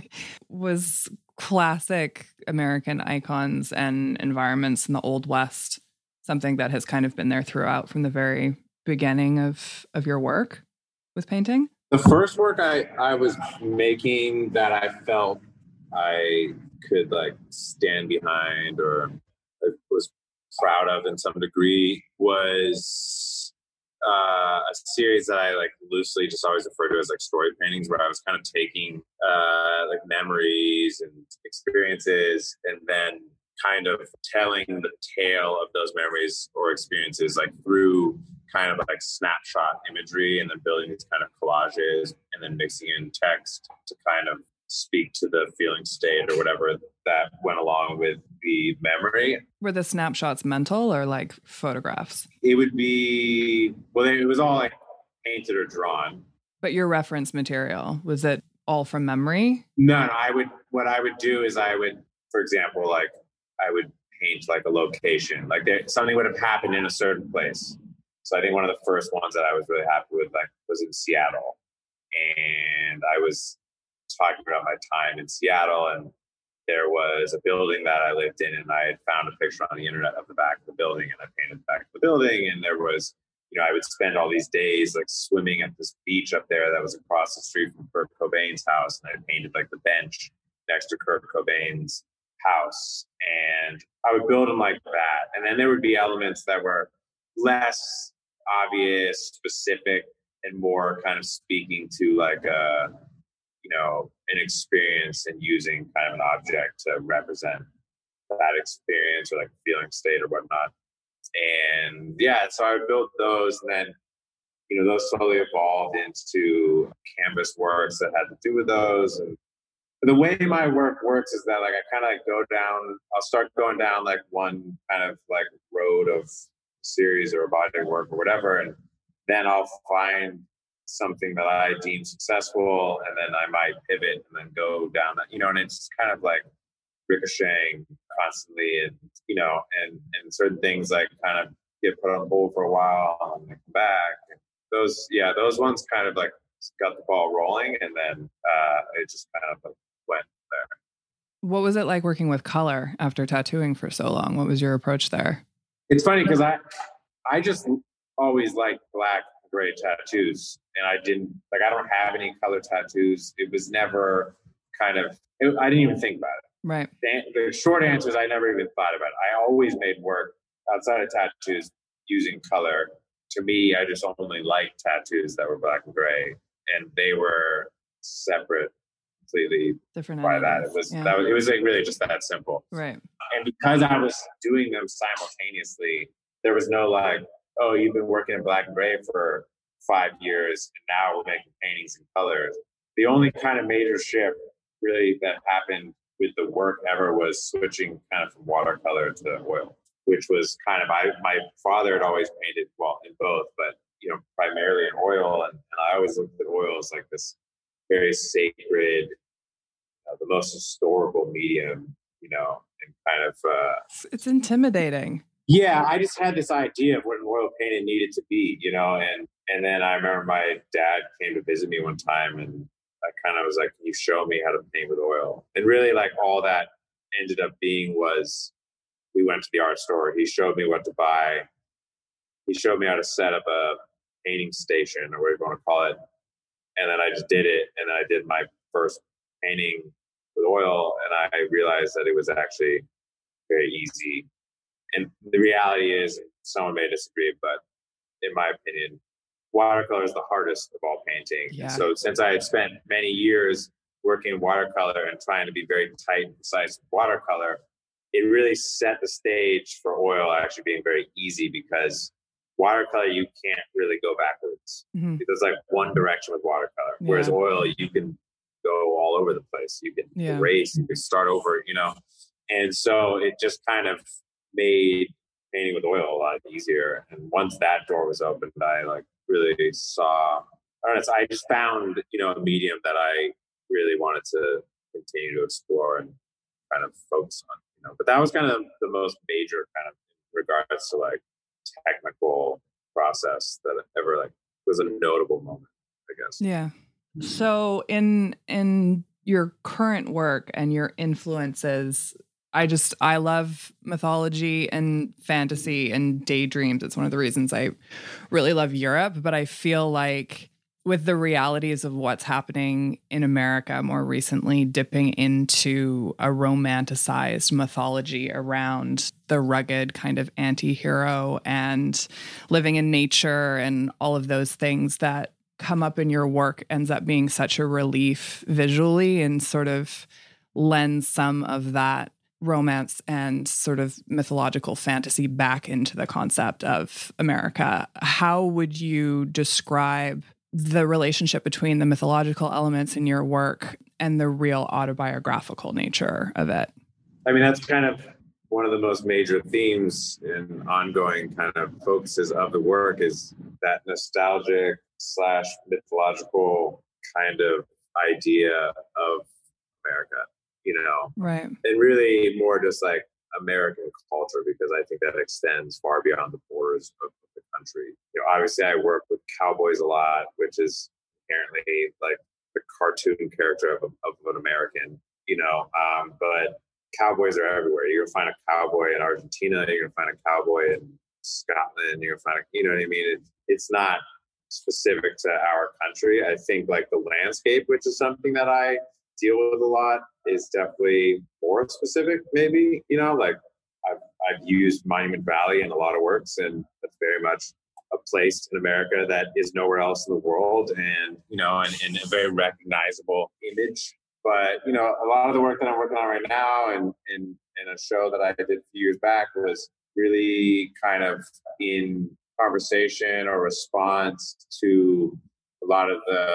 was classic American icons and environments in the Old West something that has kind of been there throughout from the very beginning of of your work with painting? The first work I I was making that I felt I could like stand behind or was proud of in some degree was uh, a series that I like loosely just always refer to as like story paintings, where I was kind of taking uh, like memories and experiences, and then kind of telling the tale of those memories or experiences like through kind of like snapshot imagery, and then building these kind of collages, and then mixing in text to kind of speak to the feeling state or whatever that went along with the memory. Were the snapshots mental or like photographs? It would be, well, it was all like painted or drawn. But your reference material, was it all from memory? No, no, I would, what I would do is I would, for example, like I would paint like a location, like there, something would have happened in a certain place. So I think one of the first ones that I was really happy with like was in Seattle. And I was talking about my time in Seattle, and there was a building that I lived in, and I had found a picture on the internet of the back of the building, and I painted the back of the building, and there was, you know, I would spend all these days like swimming at this beach up there that was across the street from Kurt Cobain's house, and I painted like the bench next to Kurt Cobain's house, and I would build them like that, and then there would be elements that were less obvious, specific, and more kind of speaking to like a you know an experience and using kind of an object to represent that experience or like feeling state or whatnot. And yeah so i built those and then you know those slowly evolved into canvas works that had to do with those. And the way my work works is that like i kind of like go down i'll start going down like one kind of like road of series or a body of work or whatever and then i'll find something that I deem successful, and then I might pivot and then go down that, you know, and it's kind of like ricocheting constantly, and you know, and and certain things like kind of get put on hold for a while and then come back. And those, yeah, those ones kind of like got the ball rolling, and then uh, it just kind of like went there. What was it like working with color after tattooing for so long? What was your approach there? It's funny because I I just always liked black gray tattoos and I didn't like I don't have any color tattoos. It was never kind of it, I didn't even think about it. Right. The, the short answer is I never even thought about it. I always made work outside of tattoos using color. To me, I just only liked tattoos that were black and gray, and they were separate completely Different by that. It was Yeah. that was, it was like really just that simple. Right. And because I was doing them simultaneously, there was no like, oh, you've been working in black and gray for five years, and now we're making paintings in colors. The only kind of major shift really that happened with the work ever was switching kind of from watercolor to oil, which was kind of I my father had always painted well in both, but you know primarily in oil, and, and I always looked at oil as like this very sacred, uh, the most historical medium, you know, and kind of uh, It's, intimidating. yeah, I just had this idea of what an oil painting needed to be, you know, and and then I remember my dad came to visit me one time and I kind of was like, Can you show me how to paint with oil? And really like all that ended up being was we went to the art store, he showed me what to buy. He showed me how to set up a painting station or whatever you want to call it. And then I just did it and then I did my first painting with oil and I realized that it was actually very easy and the reality is someone may disagree but in my opinion watercolor is the hardest of all painting Yeah. so since i had spent many years working in watercolor and trying to be very tight and precise with watercolor it really set the stage for oil actually being very easy because watercolor you can't really go backwards Mhm. there's like one direction with watercolor whereas oil you can go all over the place you can Yeah. erase you can start over you know and so it just kind of made painting with oil a lot easier. And once that door was opened, I like really saw. I don't know. it's- I just found you know a medium that I really wanted to continue to explore and kind of focus on. You know, but that was kind of the most major kind of regards to like technical process that ever like was a notable moment. I guess. Yeah. Mm-hmm. So in in your current work and your influences, I just I love mythology and fantasy and daydreams. It's one of the reasons I really love Europe, but I feel like with the realities of what's happening in America more recently, dipping into a romanticized mythology around the rugged kind of anti hero and living in nature and all of those things that come up in your work ends up being such a relief visually and sort of lends some of that romance and sort of mythological fantasy back into the concept of America. How would you describe the relationship between the mythological elements in your work and the real autobiographical nature of it? I mean, that's kind of one of the most major themes and ongoing kind of focuses of the work is that nostalgic slash mythological kind of idea of America, you know, Right. and really more just like American culture because I think that extends far beyond the borders of country. You know, obviously I work with cowboys a lot, which is inherently like the cartoon character of, of an American, you know, um, but cowboys are everywhere. You're gonna find a cowboy in Argentina. You're gonna find a cowboy in Scotland. You're gonna find, a, you know what I mean? It, it's not specific to our country. I think like the landscape, which is something that I deal with a lot, is definitely more specific. Maybe you know, like I've used Monument Valley in a lot of works, and that's very much a place in America that is nowhere else in the world, and you know, and, and a very recognizable image. But you know a lot of the work that i'm working on right now and and and a show that i did a few years back was really kind of in conversation or response to a lot of the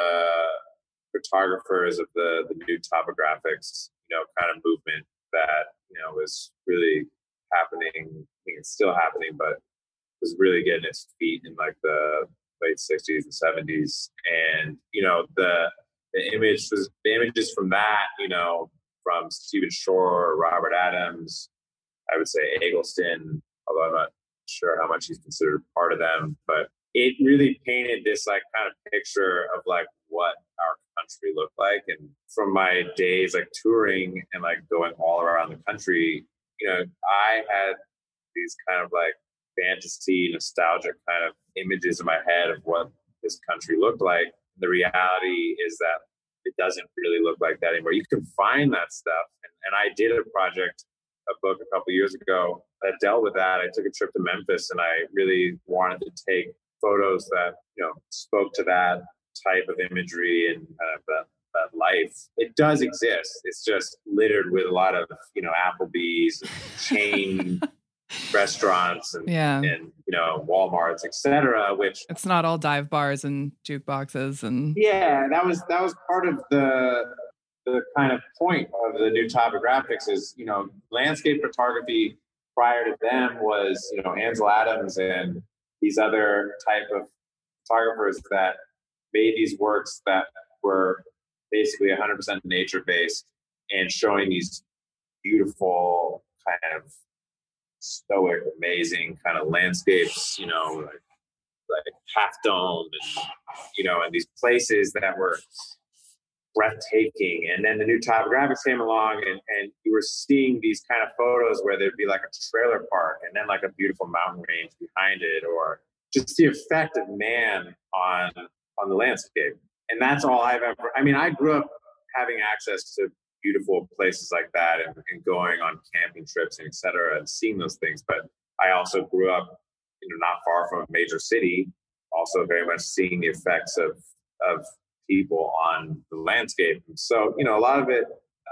photographers of the the new topographics you know kind of movement that you know was really happening i it's still happening but was really getting its feet in like the late 60s and 70s. And, you know, the, the image was the images from that, you know, from Stephen Shore, Robert Adams, I would say Eggleston, although I'm not sure how much he's considered part of them, but it really painted this like kind of picture of like what our country looked like. And from my days like touring and like going all around the country, you know, I had these kind of like fantasy, nostalgic kind of images in my head of what this country looked like. The reality is that it doesn't really look like that anymore. You can find that stuff. And, and I did a project, a book a couple years ago that dealt with that. I took a trip to Memphis and I really wanted to take photos that, you know, spoke to that type of imagery and kind of that, that life. It does exist. It's just littered with a lot of, you know, Applebee's, chain restaurants and, yeah. and you know walmarts etc which it's not all dive bars and jukeboxes and yeah that was that was part of the the kind of point of the new topographics is you know landscape photography prior to them was you know ansel adams and these other type of photographers that made these works that were basically 100% nature based and showing these beautiful kind of stoic, amazing kind of landscapes, you know, like, like half Dome and, you know, and these places that were breathtaking. And then the new topographics came along and, and you were seeing these kind of photos where there'd be like a trailer park and then like a beautiful mountain range behind it or just the effect of man on on the landscape. And that's all I've ever I mean, I grew up having access to beautiful places like that and, and going on camping trips and et cetera and seeing those things. But I also grew up, you know, not far from a major city, also very much seeing the effects of of people on the landscape. So, you know, a lot of it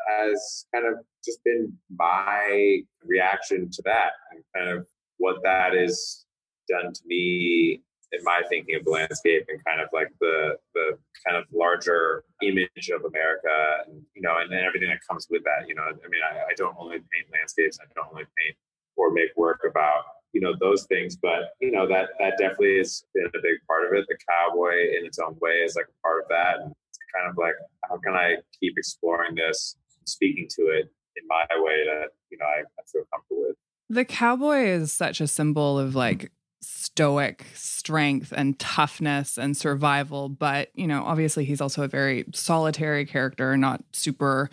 has kind of just been my reaction to that and kind of what that is done to me in my thinking of the landscape and kind of like the the kind of larger image of America and you know and then everything that comes with that. You know, I mean, I, I don't only paint landscapes. I don't only paint or make work about you know those things, but you know that that definitely has been a big part of it. The cowboy in its own way is like a part of that. And it's kind of like how can I keep exploring this, speaking to it in my way that you know I, I feel comfortable with. The cowboy is such a symbol of like stoic strength and toughness and survival. But, you know, obviously he's also a very solitary character, not super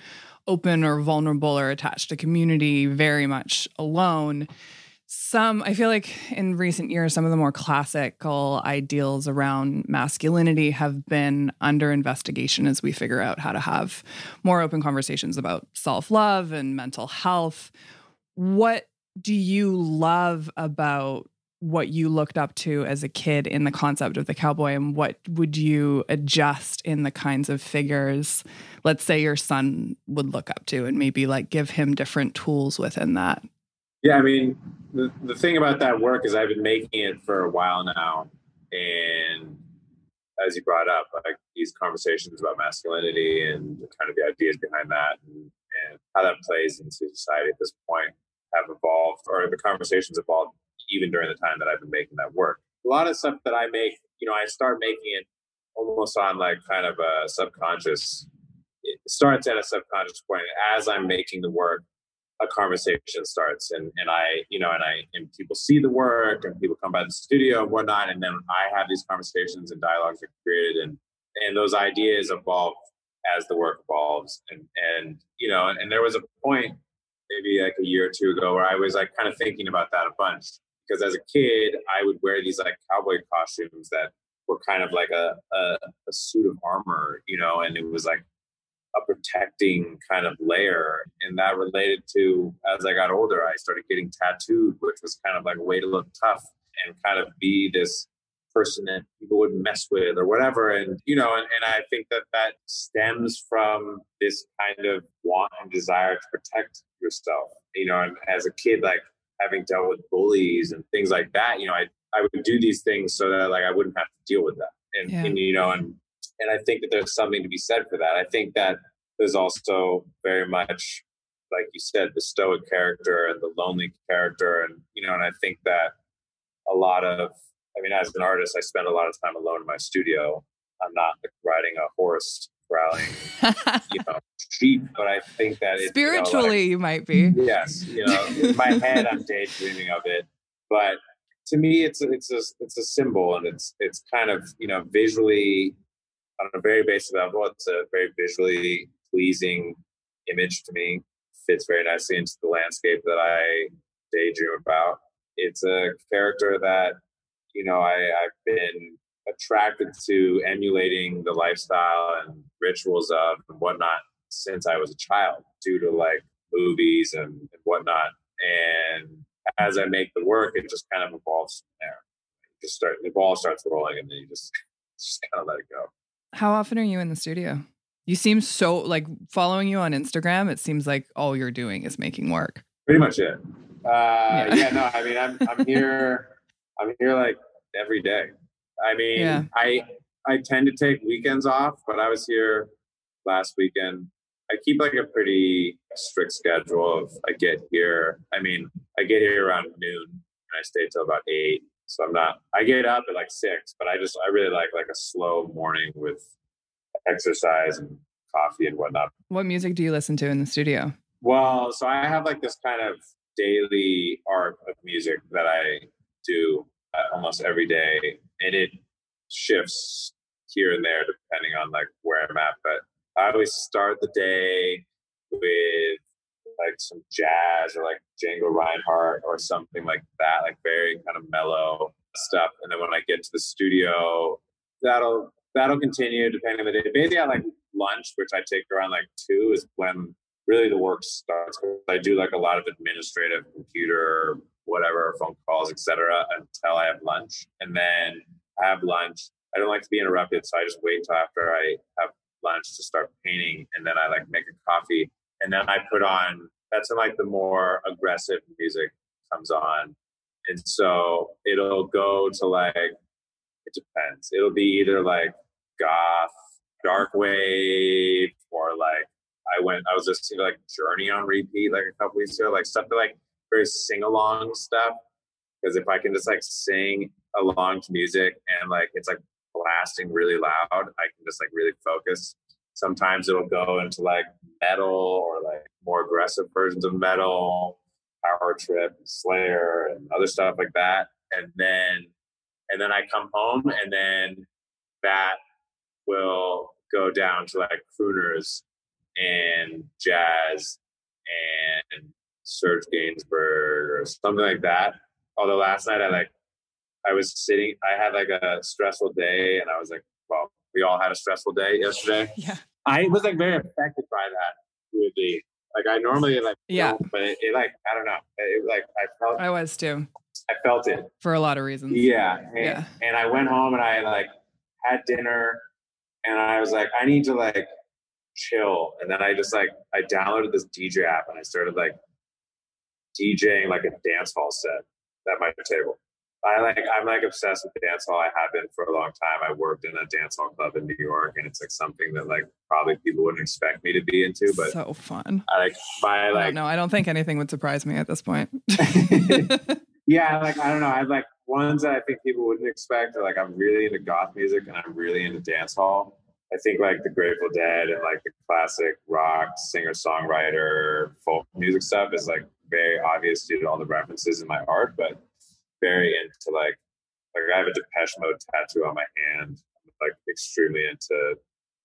open or vulnerable or attached to community, very much alone. Some, I feel like in recent years, some of the more classical ideals around masculinity have been under investigation as we figure out how to have more open conversations about self love and mental health. What do you love about what you looked up to as a kid in the concept of the cowboy and what would you adjust in the kinds of figures let's say your son would look up to and maybe like give him different tools within that? Yeah i mean the, the thing about that work is i've been making it for a while now. And as you brought up like these conversations about masculinity and kind of the ideas behind that and, and how that plays into society at this point have evolved or the conversations evolved even during the time that I've been making that work. A lot of stuff that I make, you know, I start making it almost on like kind of a subconscious. It starts at a subconscious point as I'm making the work. A conversation starts, and and I, you know, and I and people see the work, and people come by the studio and whatnot, and then I have these conversations and dialogues are created, and and those ideas evolve as the work evolves, and and you know, and, and there was a point maybe like a year or two ago where I was like kind of thinking about that a bunch because as a kid I would wear these like cowboy costumes that were kind of like a, a, a suit of armor, you know, and it was like a protecting kind of layer. And that related to as I got older, I started getting tattooed, which was kind of like a way to look tough and kind of be this person that people wouldn't mess with or whatever. And, you know, and, and I think that that stems from this kind of want and desire to protect yourself. You know, and as a kid, like having dealt with bullies and things like that, you know, I, I would do these things so that like I wouldn't have to deal with that. And, Yeah. and you know, and and I think that there's something to be said for that. I think that there's also very much, like you said, the stoic character and the lonely character, and you know, and I think that a lot of I mean, as an artist, I spend a lot of time alone in my studio. I'm not like, riding a horse growling, you know, sheep. But I think that it, spiritually, you, know, like, you might be. Yes, you know, in my head, I'm daydreaming of it. But to me, it's a, it's a it's a symbol, and it's it's kind of you know visually on a very basic level. It's a very visually pleasing image to me. Fits very nicely into the landscape that I daydream about. It's a character that you know I, I've been attracted to emulating the lifestyle and rituals of and whatnot since I was a child due to like movies and, and whatnot. And as I make the work, it just kind of evolves from there. You just start the ball starts rolling and then you just just kind of let it go. How often are you in the studio? You seem so like following you on Instagram, it seems like all you're doing is making work. Pretty much it. Uh, yeah. yeah, no, I mean I'm I'm here I'm here like every day. I mean, yeah. I I tend to take weekends off, but I was here last weekend. I keep like a pretty strict schedule of I get here. I mean, I get here around noon and I stay till about eight. So I'm not I get up at like six, but I just I really like like a slow morning with exercise and coffee and whatnot. What music do you listen to in the studio? Well, so I have like this kind of daily art of music that I do uh, almost every day, and it shifts here and there depending on like where I'm at. But I always start the day with like some jazz or like Django Reinhardt or something like that, like very kind of mellow stuff. And then when I get to the studio, that'll that'll continue depending on the day. Basically, at like lunch, which I take around like two, is when really the work starts. I do like a lot of administrative computer whatever, phone calls, etc., until I have lunch. And then I have lunch. I don't like to be interrupted, so I just wait until after I have lunch to start painting, and then I like make a coffee, and then I put on. That's when like the more aggressive music comes on, and so it'll go to like it depends. It'll be either like goth, dark wave, or like I went. I was listening to like Journey on repeat like a couple weeks ago, like stuff that like very sing along stuff because if I can just like sing along to music and like it's like blasting really loud, I can just like really focus. Sometimes it'll go into like metal or like more aggressive versions of metal, Power Trip, Slayer, and other stuff like that. And then and then I come home and then that will go down to like crooners and jazz and Serge Gainsbourg or something like that. Although last night I like I was sitting I had like a stressful day and I was like, well, we all had a stressful day yesterday. yeah. I was like very affected by that weirdly. Like I normally like yeah, but it, it, like I don't know. It like I felt I was too. I felt it for a lot of reasons. Yeah, and, yeah. And I went home and I like had dinner, and I was like, I need to like chill. And then I just like I downloaded this DJ app and I started like DJing like a dance hall set at my table. I like I'm like obsessed with dance hall. I have been for a long time. I worked in a dance hall club in New York, and it's like something that like probably people wouldn't expect me to be into. But so fun. I like my like no, I don't think anything would surprise me at this point. yeah, like I don't know. I like ones that I think people wouldn't expect are like I'm really into goth music and I'm really into dance hall. I think like the Grateful Dead and like the classic rock singer songwriter folk music stuff is like very obvious due to all the references in my art, but very into like like I have a Depeche Mode tattoo on my hand. I'm like extremely into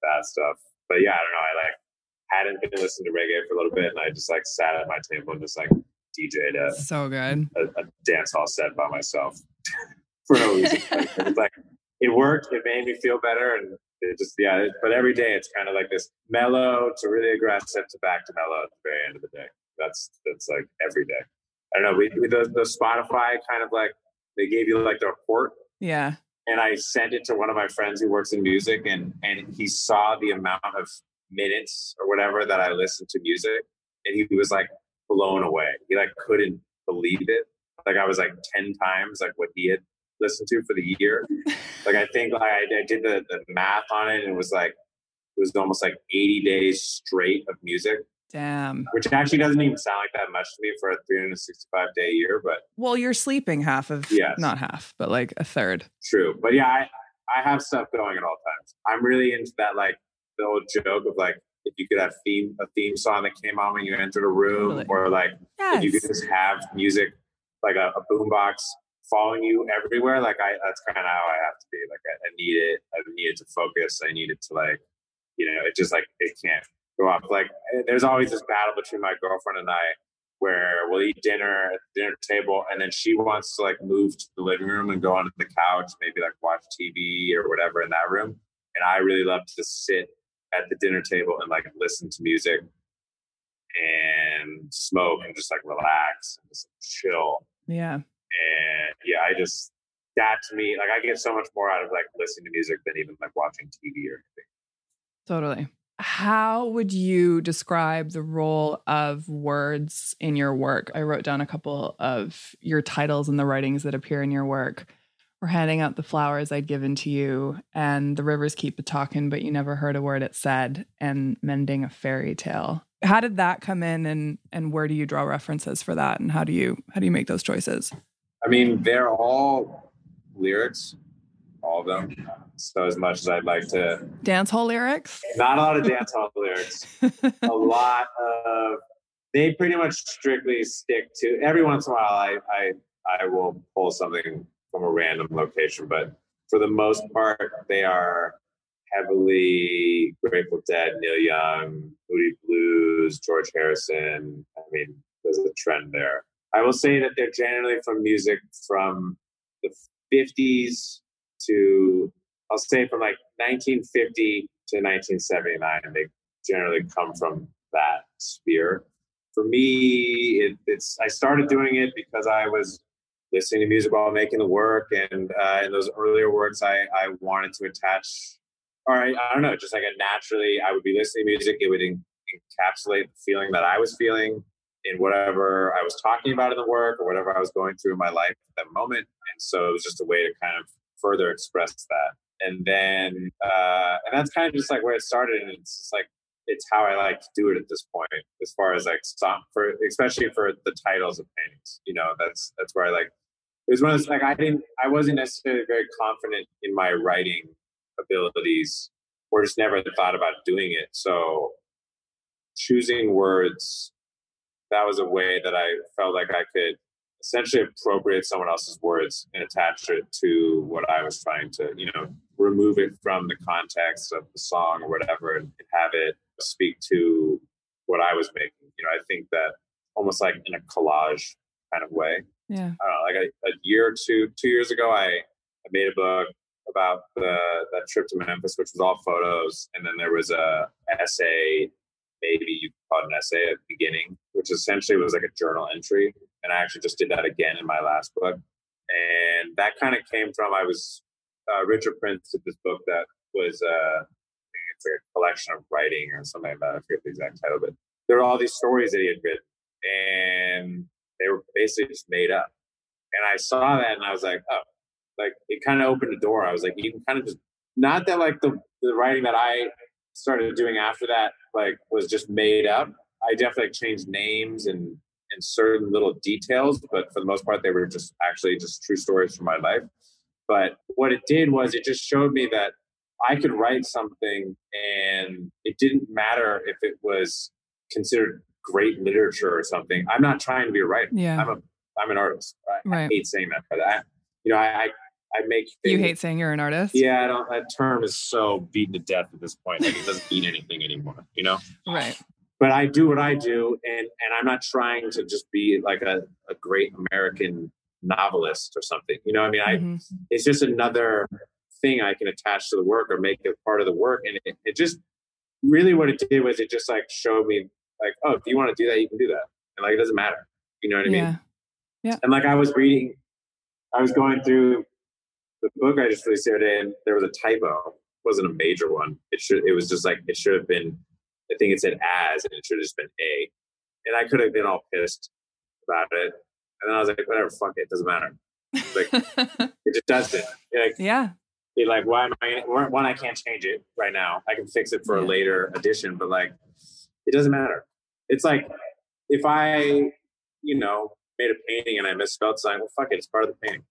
that stuff. But yeah, I don't know. I like hadn't been listening to reggae for a little bit, and I just like sat at my table and just like DJed a so good a, a dance hall set by myself for no reason. like, it was like it worked. It made me feel better, and it just yeah. It, but every day it's kind of like this mellow to really aggressive to back to mellow at the very end of the day. That's that's like every day. I don't know. We, we the, the Spotify kind of like they gave you like the report. Yeah. And I sent it to one of my friends who works in music, and and he saw the amount of minutes or whatever that I listened to music, and he was like blown away. He like couldn't believe it. Like I was like ten times like what he had listened to for the year. like I think like, I, I did the, the math on it, and it was like it was almost like eighty days straight of music Damn. which actually doesn't even sound like that much to me for a 365 day year, but Well, you're sleeping half of Yes. not half, but like a third. true. But yeah, I, I have stuff going at all times. I'm really into that, like the old joke of like, if you could have theme a theme song that came on when you entered a room, Totally. or like if you could just have music like a, a boombox following you everywhere, like I that's kind of how I have to be. Like I, I need it. I need it to focus. I need it to like, you know, it just like it can't go off. Like eh, there's always this battle between my girlfriend and I where we'll eat dinner at the dinner table and then she wants to like move to the living room and go onto the couch, maybe like watch TV or whatever in that room. And I really love to sit at the dinner table and like listen to music and smoke and just like relax and just chill. Yeah. And yeah, I just that to me, like I get so much more out of like listening to music than even like watching TV or anything. Totally. How would you describe the role of words in your work? I wrote down a couple of your titles and the writings that appear in your work. We're handing out the flowers I'd given to you, and the rivers keep a talking, but you never heard a word it said, and mending a fairy tale. How did that come in, and and where do you draw references for that, and how do you how do you make those choices? I mean, they're all lyrics, all of them. So as much as I'd like to, Dance hall lyrics. not a lot of dance hall lyrics. A lot of they pretty much strictly stick to. Every once in a while, I I I will pull something from a random location, but for the most part, they are heavily Grateful Dead, Neil Young, Moody Blues, George Harrison. I mean, there's a trend there. I will say that they're generally from music from the 50s to, I'll say from like 1950 to 1979. They generally come from that sphere. For me, it, it's I started doing it because I was listening to music while making the work, and uh, in those earlier works, I I wanted to attach, or I, I don't know, just like a naturally, I would be listening to music, it would en- encapsulate the feeling that I was feeling in whatever I was talking about in the work or whatever I was going through in my life at that moment, and so it was just a way to kind of further express that. And then, uh, and that's kind of just like where it started, and it's just like it's how I like to do it at this point, as far as like song for, especially for the titles of paintings. You know, that's that's where I like. It was one of those like I didn't, I wasn't necessarily very confident in my writing abilities, or just never thought about doing it. So, choosing words, that was a way that I felt like I could essentially appropriate someone else's words and attach it to what I was trying to, you know, remove it from the context of the song or whatever and have it speak to what I was making. You know, I think that almost like in a collage kind of way. Yeah. I don't know, like a, a year or two, two years ago, I, I made a book about the that trip to Memphis, which was all photos, and then there was a essay, maybe you could call it an essay at beginning, which essentially was like a journal entry. And I actually just did that again in my last book, and that kind of came from I was uh, Richard Prince did this book that was uh, it's like a collection of writing or something like that. I forget the exact title, but there were all these stories that he had written, and they were basically just made up. And I saw that, and I was like, oh, like it kind of opened the door. I was like, you can kind of just not that like the the writing that I started doing after that like was just made up. I definitely changed names and and certain little details, but for the most part, they were just actually just true stories from my life. But what it did was it just showed me that I could write something and it didn't matter if it was considered great literature or something. I'm not trying to be a writer. Yeah. I'm a I'm an artist. I, I Right. hate saying that, but I, you know, I I, I make You hate saying you're an artist? Yeah, I don't. That term is so beaten to death at this point. Like it doesn't mean anything anymore. You know Right. but I do what I do, and and I'm not trying to just be like a, a great American novelist or something. You know, I mean, I Mhm. it's just another thing I can attach to the work or make it part of the work, and it, it just really what it did was it just like showed me like, oh, if you want to do that, you can do that, and like it doesn't matter. You know what I mean? Yeah. And like I was reading, I was going through the book I just released the other day, and there was a typo. It wasn't a major one. It should. It was just like it should have been. I think it said as, and it should have just been a. And I could have been all pissed about it, and then I was like, whatever, fuck it, doesn't matter. Like it just doesn't. Like, yeah. like, why am I? One, I can't change it right now. I can fix it for a later edition, but like, it doesn't matter. it's like if I, you know, made a painting and I misspelled something, well, fuck it, it's part of the painting.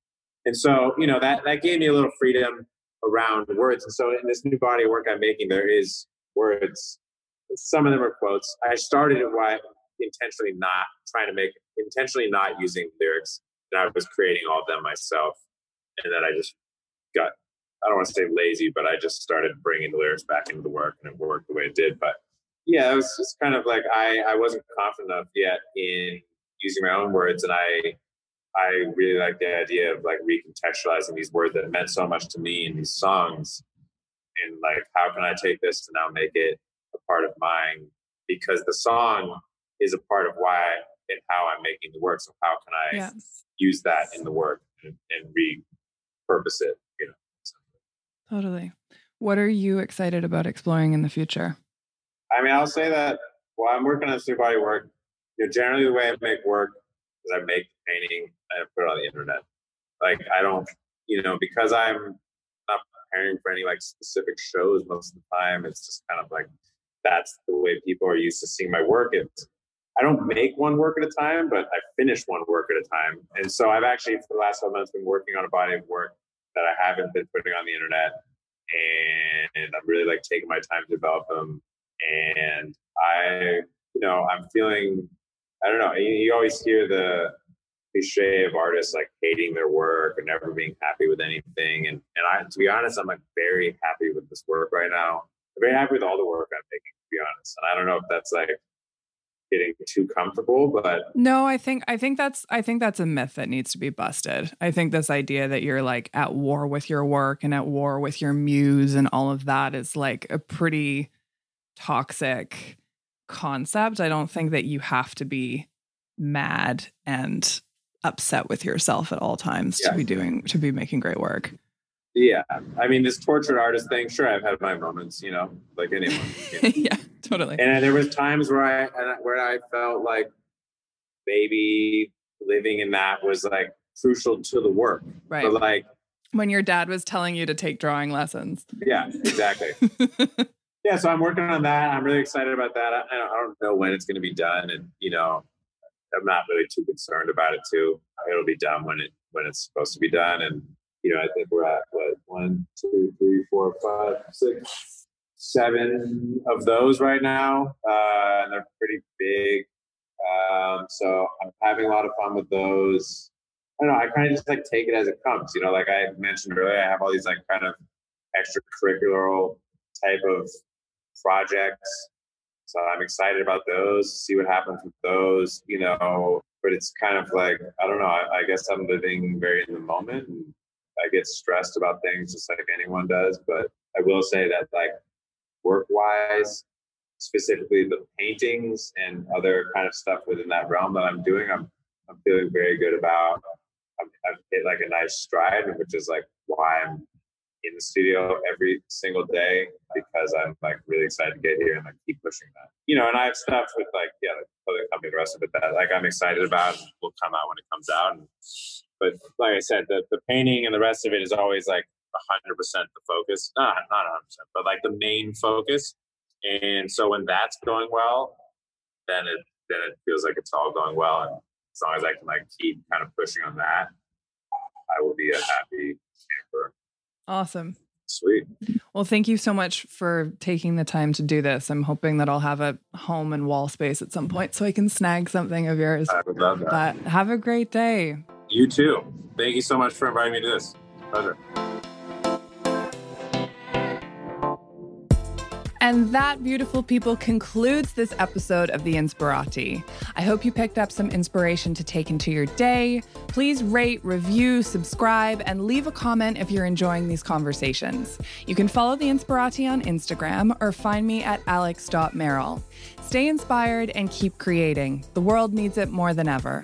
And so, you know, that that gave me a little freedom around words. And so, in this new body of work I'm making, there is words. Some of them are quotes. I started it by intentionally not trying to make, intentionally not using lyrics, and I was creating all of them myself. And then I just got, I don't want to say lazy, but I just started bringing the lyrics back into the work, and it worked the way it did. But yeah, it was just kind of like I I wasn't confident enough yet in using my own words, and I I really like the idea of like recontextualizing these words that meant so much to me in these songs, and like how can I take this and now make it a part of mine because the song is a part of why and how I'm making the work. So how can I yeah. use that in the work and, and repurpose it? You know. Totally. What are you excited about exploring in the future? I mean, I'll say that while I'm working on this body work, you know, generally the way I make work is I make painting and put it on the internet. Like I don't, you know, because I'm not preparing for any like specific shows most of the time. It's just kind of like that's the way people are used to seeing my work. It's I don't make one work at a time, but I finish one work at a time. And so I've actually for the last couple months been working on a body of work that I haven't been putting on the internet. And I'm really like taking my time to develop them and I, you know, I'm feeling, I don't know, you always hear the cliche of artists like hating their work or never being happy with anything. And, and I, to be honest, I'm like very happy with this work right now. I'm very happy with all the work I'm making, to be honest. And I don't know if that's like getting too comfortable but no i think i think that's i think that's a myth that needs to be busted i think this idea that you're like at war with your work and at war with your muse and all of that is like a pretty toxic concept. I don't think that you have to be mad and upset with yourself at all times yeah. to be doing to be making great work. Yeah, I mean this tortured artist thing. Sure, I've had my moments, you know, like anyone. You know. yeah, totally. And uh, there was times where I where I felt like maybe living in that was like crucial to the work. Right. But like when your dad was telling you to take drawing lessons. Yeah, exactly. yeah, so I'm working on that. I'm really excited about that. I, I don't know when it's going to be done, and you know, I'm not really too concerned about it too. It'll be done when it when it's supposed to be done, and you know, I think we're at what one, two, three, four, five, six, seven of those right now, uh, and they're pretty big. Um, so I'm having a lot of fun with those. I don't know. I kind of just like take it as it comes. You know, like I mentioned earlier, I have all these like kind of extracurricular type of projects. So I'm excited about those, see what happens with those, you know. But it's kind of like, I don't know, I, I guess I'm living very in the moment and I get stressed about things just like anyone does. But I will say that, like, work wise, specifically the paintings and other kind of stuff within that realm that I'm doing, I'm, I'm feeling very good about. I've, I've hit like a nice stride, which is like why I'm in the studio every single day because I'm like really excited to get here and like keep pushing that. You know, and I have stuff with like yeah, the other company, the rest of it that like I'm excited about will come out when it comes out. And, but like I said, the the painting and the rest of it is always like hundred percent the focus. Not not hundred percent, but like the main focus. And so when that's going well, then it then it feels like it's all going well. And as long as I can like keep kind of pushing on that, I will be a happy camper. Awesome. Sweet. Well, thank you so much for taking the time to do this. I'm hoping that I'll have a home and wall space at some point so I can snag something of yours. I would love that. But have a great day. You too. Thank you so much for inviting me to this. Pleasure. And that, beautiful people, concludes this episode of The Inspirati. I hope you picked up some inspiration to take into your day. Please rate, review, subscribe, and leave a comment if you're enjoying these conversations. You can follow The Inspirati on Instagram or find me at alex.merrill. Stay inspired and keep creating. The world needs it more than ever.